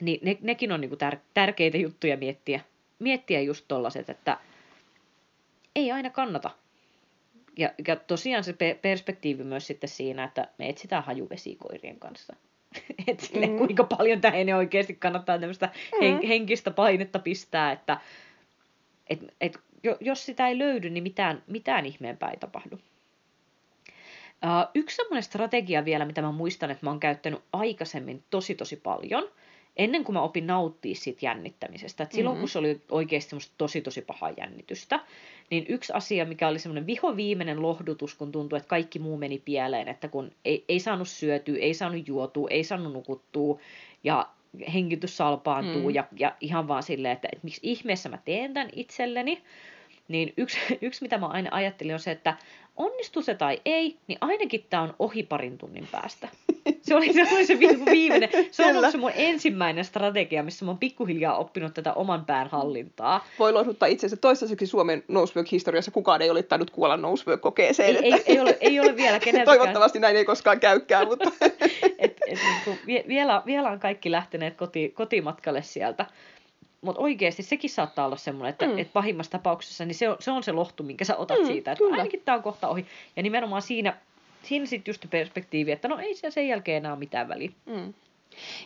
Niin ne, nekin on niin kuin tär, tärkeitä juttuja miettiä miettiä just tollaset, että ei aina kannata. Ja, ja tosiaan se perspektiivi myös sitten siinä, että me etsitään hajuvesikoirien kanssa. että sille, mm. kuinka paljon tähän oikeasti kannattaa tämmöistä mm. henkistä painetta pistää, että et, et, jos sitä ei löydy, niin mitään, mitään ihmeempää ei tapahdu. Uh, yksi semmoinen strategia vielä, mitä mä muistan, että mä oon käyttänyt aikaisemmin tosi tosi paljon – ennen kuin mä opin nauttia siitä jännittämisestä. Et silloin mm-hmm. kun se oli oikeasti semmoista tosi tosi pahaa jännitystä, niin yksi asia, mikä oli semmoinen vihoviimeinen lohdutus, kun tuntui, että kaikki muu meni pieleen, että kun ei, ei saanut syötyä, ei saanut juotua, ei saanut nukuttua ja hengitys salpaantuu mm. ja, ja ihan vaan silleen, että, että miksi ihmeessä mä teen tämän itselleni, niin yksi, yksi, mitä mä aina ajattelin, on se, että onnistu se tai ei, niin ainakin tämä on ohi parin tunnin päästä. Se oli se, oli se viimeinen. Se on ollut se mun ensimmäinen strategia, missä mä oon pikkuhiljaa oppinut tätä oman pään hallintaa. Voi lohduttaa itse toistaiseksi Suomen nosework-historiassa kukaan ei ole tainnut kuolla nosework-kokeeseen. Ei, ei, ei, ole, ei ole vielä keneltäkään. Toivottavasti näin ei koskaan käykään, mutta... et, et, niin kuin, vielä, vielä on kaikki lähteneet koti, kotimatkalle sieltä mutta oikeasti sekin saattaa olla semmoinen, että, mm. että pahimmassa tapauksessa niin se, on, se on se lohtu, minkä sä otat mm, siitä, että kyllä. ainakin tämä on kohta ohi. Ja nimenomaan siinä, siinä sitten just perspektiivi, että no ei se sen jälkeen enää ole mitään väliä. Mm.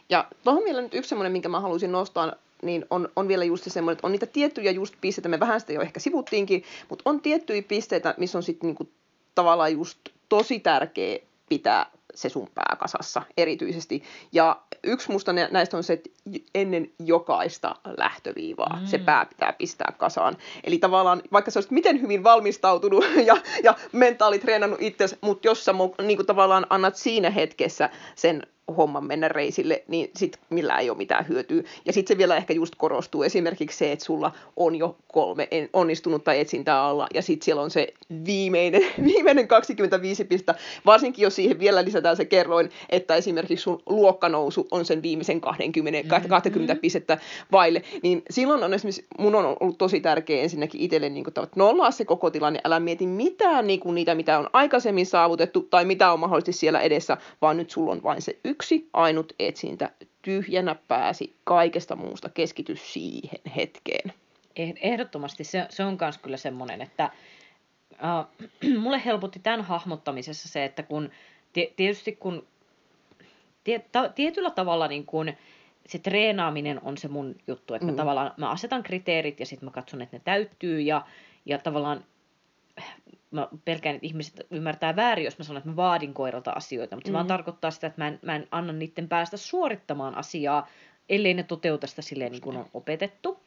Ja tuohon vielä nyt yksi semmoinen, minkä mä haluaisin nostaa, niin on, on vielä just semmoinen, että on niitä tiettyjä just pisteitä, me vähän sitä jo ehkä sivuttiinkin, mutta on tiettyjä pisteitä, missä on sitten niinku tavallaan just tosi tärkeä pitää se sun pääkasassa erityisesti. Ja yksi musta näistä on se, että ennen jokaista lähtöviivaa mm. se pää pitää pistää kasaan. Eli tavallaan, vaikka sä olisit miten hyvin valmistautunut ja, ja mentaalitreenannut itse, mutta jos sä niin kuin tavallaan annat siinä hetkessä sen homman mennä reisille, niin sit millään ei ole mitään hyötyä. Ja sitten se vielä ehkä just korostuu esimerkiksi se, että sulla on jo kolme onnistunutta etsintää alla, ja sitten siellä on se viimeinen, viimeinen 25 pistä, varsinkin jos siihen vielä lisätään se kerroin, että esimerkiksi sun luokkanousu on sen viimeisen 20, mm-hmm. 20 pistettä vaille, niin silloin on esimerkiksi, mun on ollut tosi tärkeä ensinnäkin itselle niin kuin, että nollaa se koko tilanne, älä mieti mitään niin kuin niitä, mitä on aikaisemmin saavutettu, tai mitä on mahdollisesti siellä edessä, vaan nyt sulla on vain se yksi yksi ainut etsintä, tyhjänä pääsi kaikesta muusta, keskity siihen hetkeen. Eh, ehdottomasti se, se on myös kyllä semmoinen, että uh, mulle helpotti tämän hahmottamisessa se, että kun tietysti kun tie, ta, tietyllä tavalla niin kun, se treenaaminen on se mun juttu, että mä mm. tavallaan mä asetan kriteerit ja sitten mä katson, että ne täyttyy ja, ja tavallaan mä pelkään, että ihmiset ymmärtää väärin, jos mä sanon, että mä vaadin koiralta asioita, mutta se mm. vaan tarkoittaa sitä, että mä en, mä en anna niiden päästä suorittamaan asiaa, ellei ne toteuta sitä silleen niin kuin on opetettu.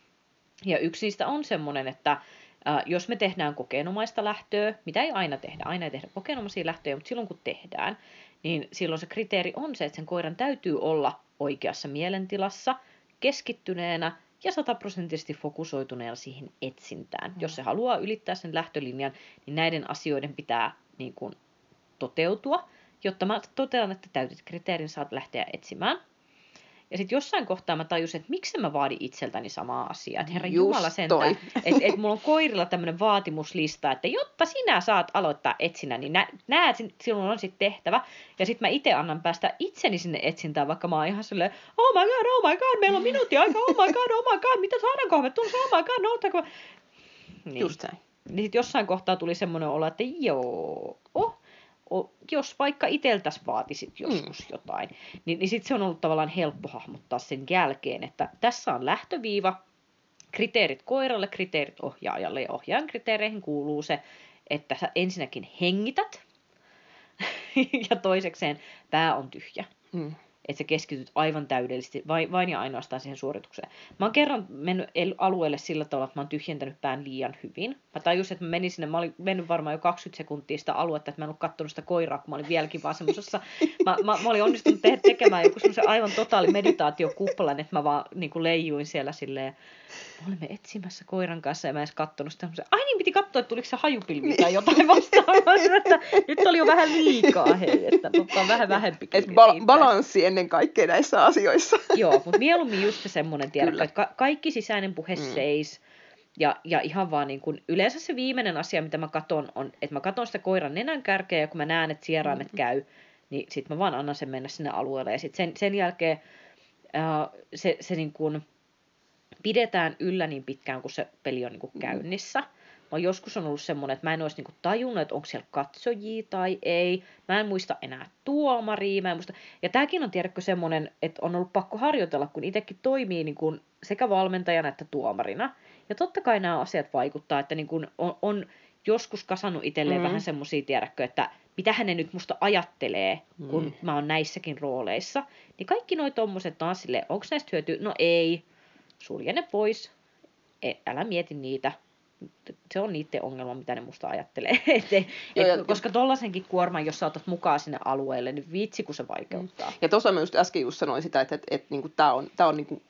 Ja yksi niistä on semmoinen, että äh, jos me tehdään kokeenomaista lähtöä, mitä ei aina tehdä, aina ei tehdä kokeenomaisia lähtöjä, mutta silloin kun tehdään, niin silloin se kriteeri on se, että sen koiran täytyy olla oikeassa mielentilassa, keskittyneenä ja sataprosenttisesti fokusoituneena siihen etsintään. Mm. Jos se haluaa ylittää sen lähtölinjan, niin näiden asioiden pitää niin kuin, toteutua, jotta mä totean, että täytit kriteerin, saat lähteä etsimään. Ja sitten jossain kohtaa mä tajusin, että miksi mä vaadin itseltäni samaa asiaa. Että herra Just Jumala sentään, että et mulla on koirilla tämmöinen vaatimuslista, että jotta sinä saat aloittaa etsinnän, niin nä, näet, sinun on sitten tehtävä. Ja sitten mä itse annan päästä itseni sinne etsintään, vaikka mä oon ihan silleen, oh my god, oh my god, meillä on minuutti aika, oh my god, oh my god, mitä saadaanko me tulossa, oh my god, no, Niin. Just näin. Niin sit jossain kohtaa tuli semmoinen olo, että joo, oh, jos vaikka iteltäs vaatisit joskus mm. jotain, niin, niin sitten se on ollut tavallaan helppo hahmottaa sen jälkeen, että tässä on lähtöviiva, kriteerit koiralle, kriteerit ohjaajalle ja ohjaajan kriteereihin kuuluu se, että sä ensinnäkin hengität ja toisekseen pää on tyhjä. Mm että sä keskityt aivan täydellisesti vain, vain ja ainoastaan siihen suoritukseen. Mä oon kerran mennyt alueelle sillä tavalla, että mä oon tyhjentänyt pään liian hyvin. Mä tajusin, että mä menin sinne, mä olin mennyt varmaan jo 20 sekuntia sitä aluetta, että mä en ollut katsonut sitä koiraa, kun mä olin vieläkin vaan semmoisessa, mä, mä, mä, olin onnistunut te- tekemään joku semmoisen aivan totaali meditaatiokuplan, että mä vaan niin kuin leijuin siellä silleen, me olemme etsimässä koiran kanssa ja mä en edes kattonut sitä. Ai niin, piti katsoa, että tuliko se hajupilvi tai jotain vastaavaa. nyt oli jo vähän liikaa, hei, että on vähän vähempi. Et bal- balanssi ennen kaikkea näissä asioissa. Joo, mutta mieluummin just se semmoinen, tiedä, että ka- kaikki sisäinen puhe mm. seis. Ja, ja ihan vaan niin kun, yleensä se viimeinen asia, mitä mä katon, on, että mä katon sitä koiran nenän kärkeä ja kun mä näen, että sieraimet mm. käy, niin sitten mä vaan annan sen mennä sinne alueelle. Ja sitten sen, sen jälkeen uh, se, se niin kun, pidetään yllä niin pitkään, kun se peli on niin kuin mm. Mä joskus on ollut semmoinen, että mä en olisi niin kuin tajunnut, että onko siellä katsojia tai ei. Mä en muista enää tuomaria. Mä en muista. Ja tämäkin on tiedätkö semmoinen, että on ollut pakko harjoitella, kun itsekin toimii niin kuin sekä valmentajana että tuomarina. Ja totta kai nämä asiat vaikuttaa, että niin kuin on, on joskus kasannut itselleen mm. vähän semmoisia, tiedätkö, että mitä hän nyt musta ajattelee, kun mm. mä oon näissäkin rooleissa. Niin kaikki noi tommoset taas silleen, onko näistä hyötyä? No ei sulje ne pois, e, älä mieti niitä. Se on niiden ongelma, mitä ne musta ajattelee. et, et, Joo, ja, koska tollasenkin kuorman, jos sä otat mukaan sinne alueelle, niin vitsi kun se vaikeuttaa. Ja tuossa mä just äsken just sanoin sitä, että, että, että, että niin tämä on, tää on niin kuin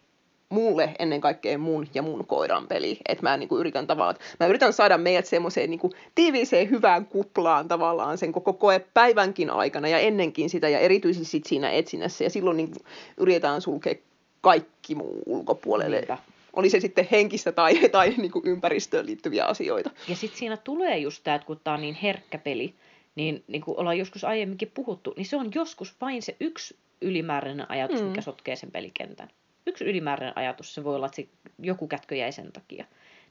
mulle ennen kaikkea mun ja mun koiran peli. Että mä niin kuin yritän tavallaan, mä yritän saada meidät semmoiseen niin kuin tiiviiseen hyvään kuplaan tavallaan sen koko koepäivänkin aikana ja ennenkin sitä ja erityisesti sit siinä etsinnässä. Ja silloin niin kuin yritetään sulkea kaikki muu ulkopuolelle. Niinpä. Oli se sitten henkistä tai, tai niin kuin ympäristöön liittyviä asioita. Ja sitten siinä tulee just tämä, että kun tämä on niin herkkä peli, niin, niin kuin ollaan joskus aiemminkin puhuttu, niin se on joskus vain se yksi ylimääräinen ajatus, mm. mikä sotkee sen pelikentän. Yksi ylimääräinen ajatus, se voi olla, että se joku kätkö jäi sen takia.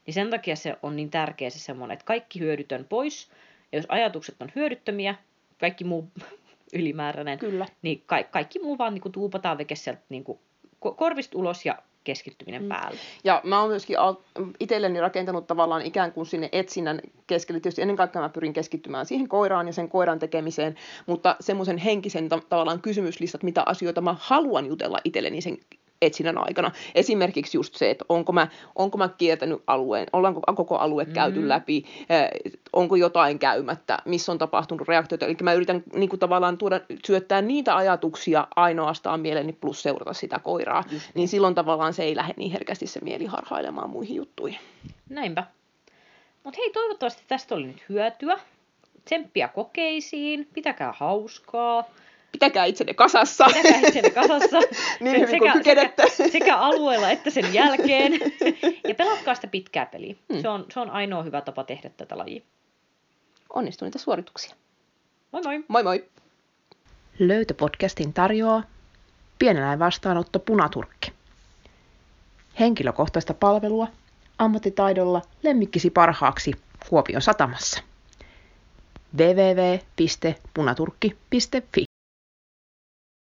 Niin sen takia se on niin tärkeä se semmoinen, että kaikki hyödytön pois, ja jos ajatukset on hyödyttömiä, kaikki muu ylimääräinen, Kyllä. niin ka- kaikki muu vaan niin kuin tuupataan veke sieltä niin kuin korvista ulos ja keskittyminen mm. päälle. Ja mä oon myöskin itselleni rakentanut tavallaan ikään kuin sinne etsinnän keskelle. Tietysti ennen kaikkea mä pyrin keskittymään siihen koiraan ja sen koiran tekemiseen, mutta semmoisen henkisen tavallaan kysymyslistat, mitä asioita mä haluan jutella itselleni sen etsinnän aikana. Esimerkiksi just se, että onko mä, onko mä kiertänyt alueen, ollaanko koko alue mm. käyty läpi, eh, onko jotain käymättä, missä on tapahtunut reaktioita. Eli mä yritän niin kuin tavallaan tuoda, syöttää niitä ajatuksia ainoastaan mieleni plus seurata sitä koiraa. Just. Niin silloin tavallaan se ei lähde niin herkästi se mieli harhailemaan muihin juttuihin. Näinpä. Mutta hei, toivottavasti tästä oli nyt hyötyä. Tsemppiä kokeisiin, pitäkää hauskaa pitäkää itsenne kasassa. Pitäkää itsenne kasassa. niin hyvin sekä, kuin sekä, sekä alueella että sen jälkeen. ja pelatkaa sitä pitkää peliä. Hmm. Se, on, se on ainoa hyvä tapa tehdä tätä lajia. Onnistuneita suorituksia. Moi moi. Moi moi. Löytöpodcastin tarjoaa Pieneläin vastaanotto Punaturkki. Henkilökohtaista palvelua ammattitaidolla lemmikkisi parhaaksi Kuopion satamassa www.punaturkki.fi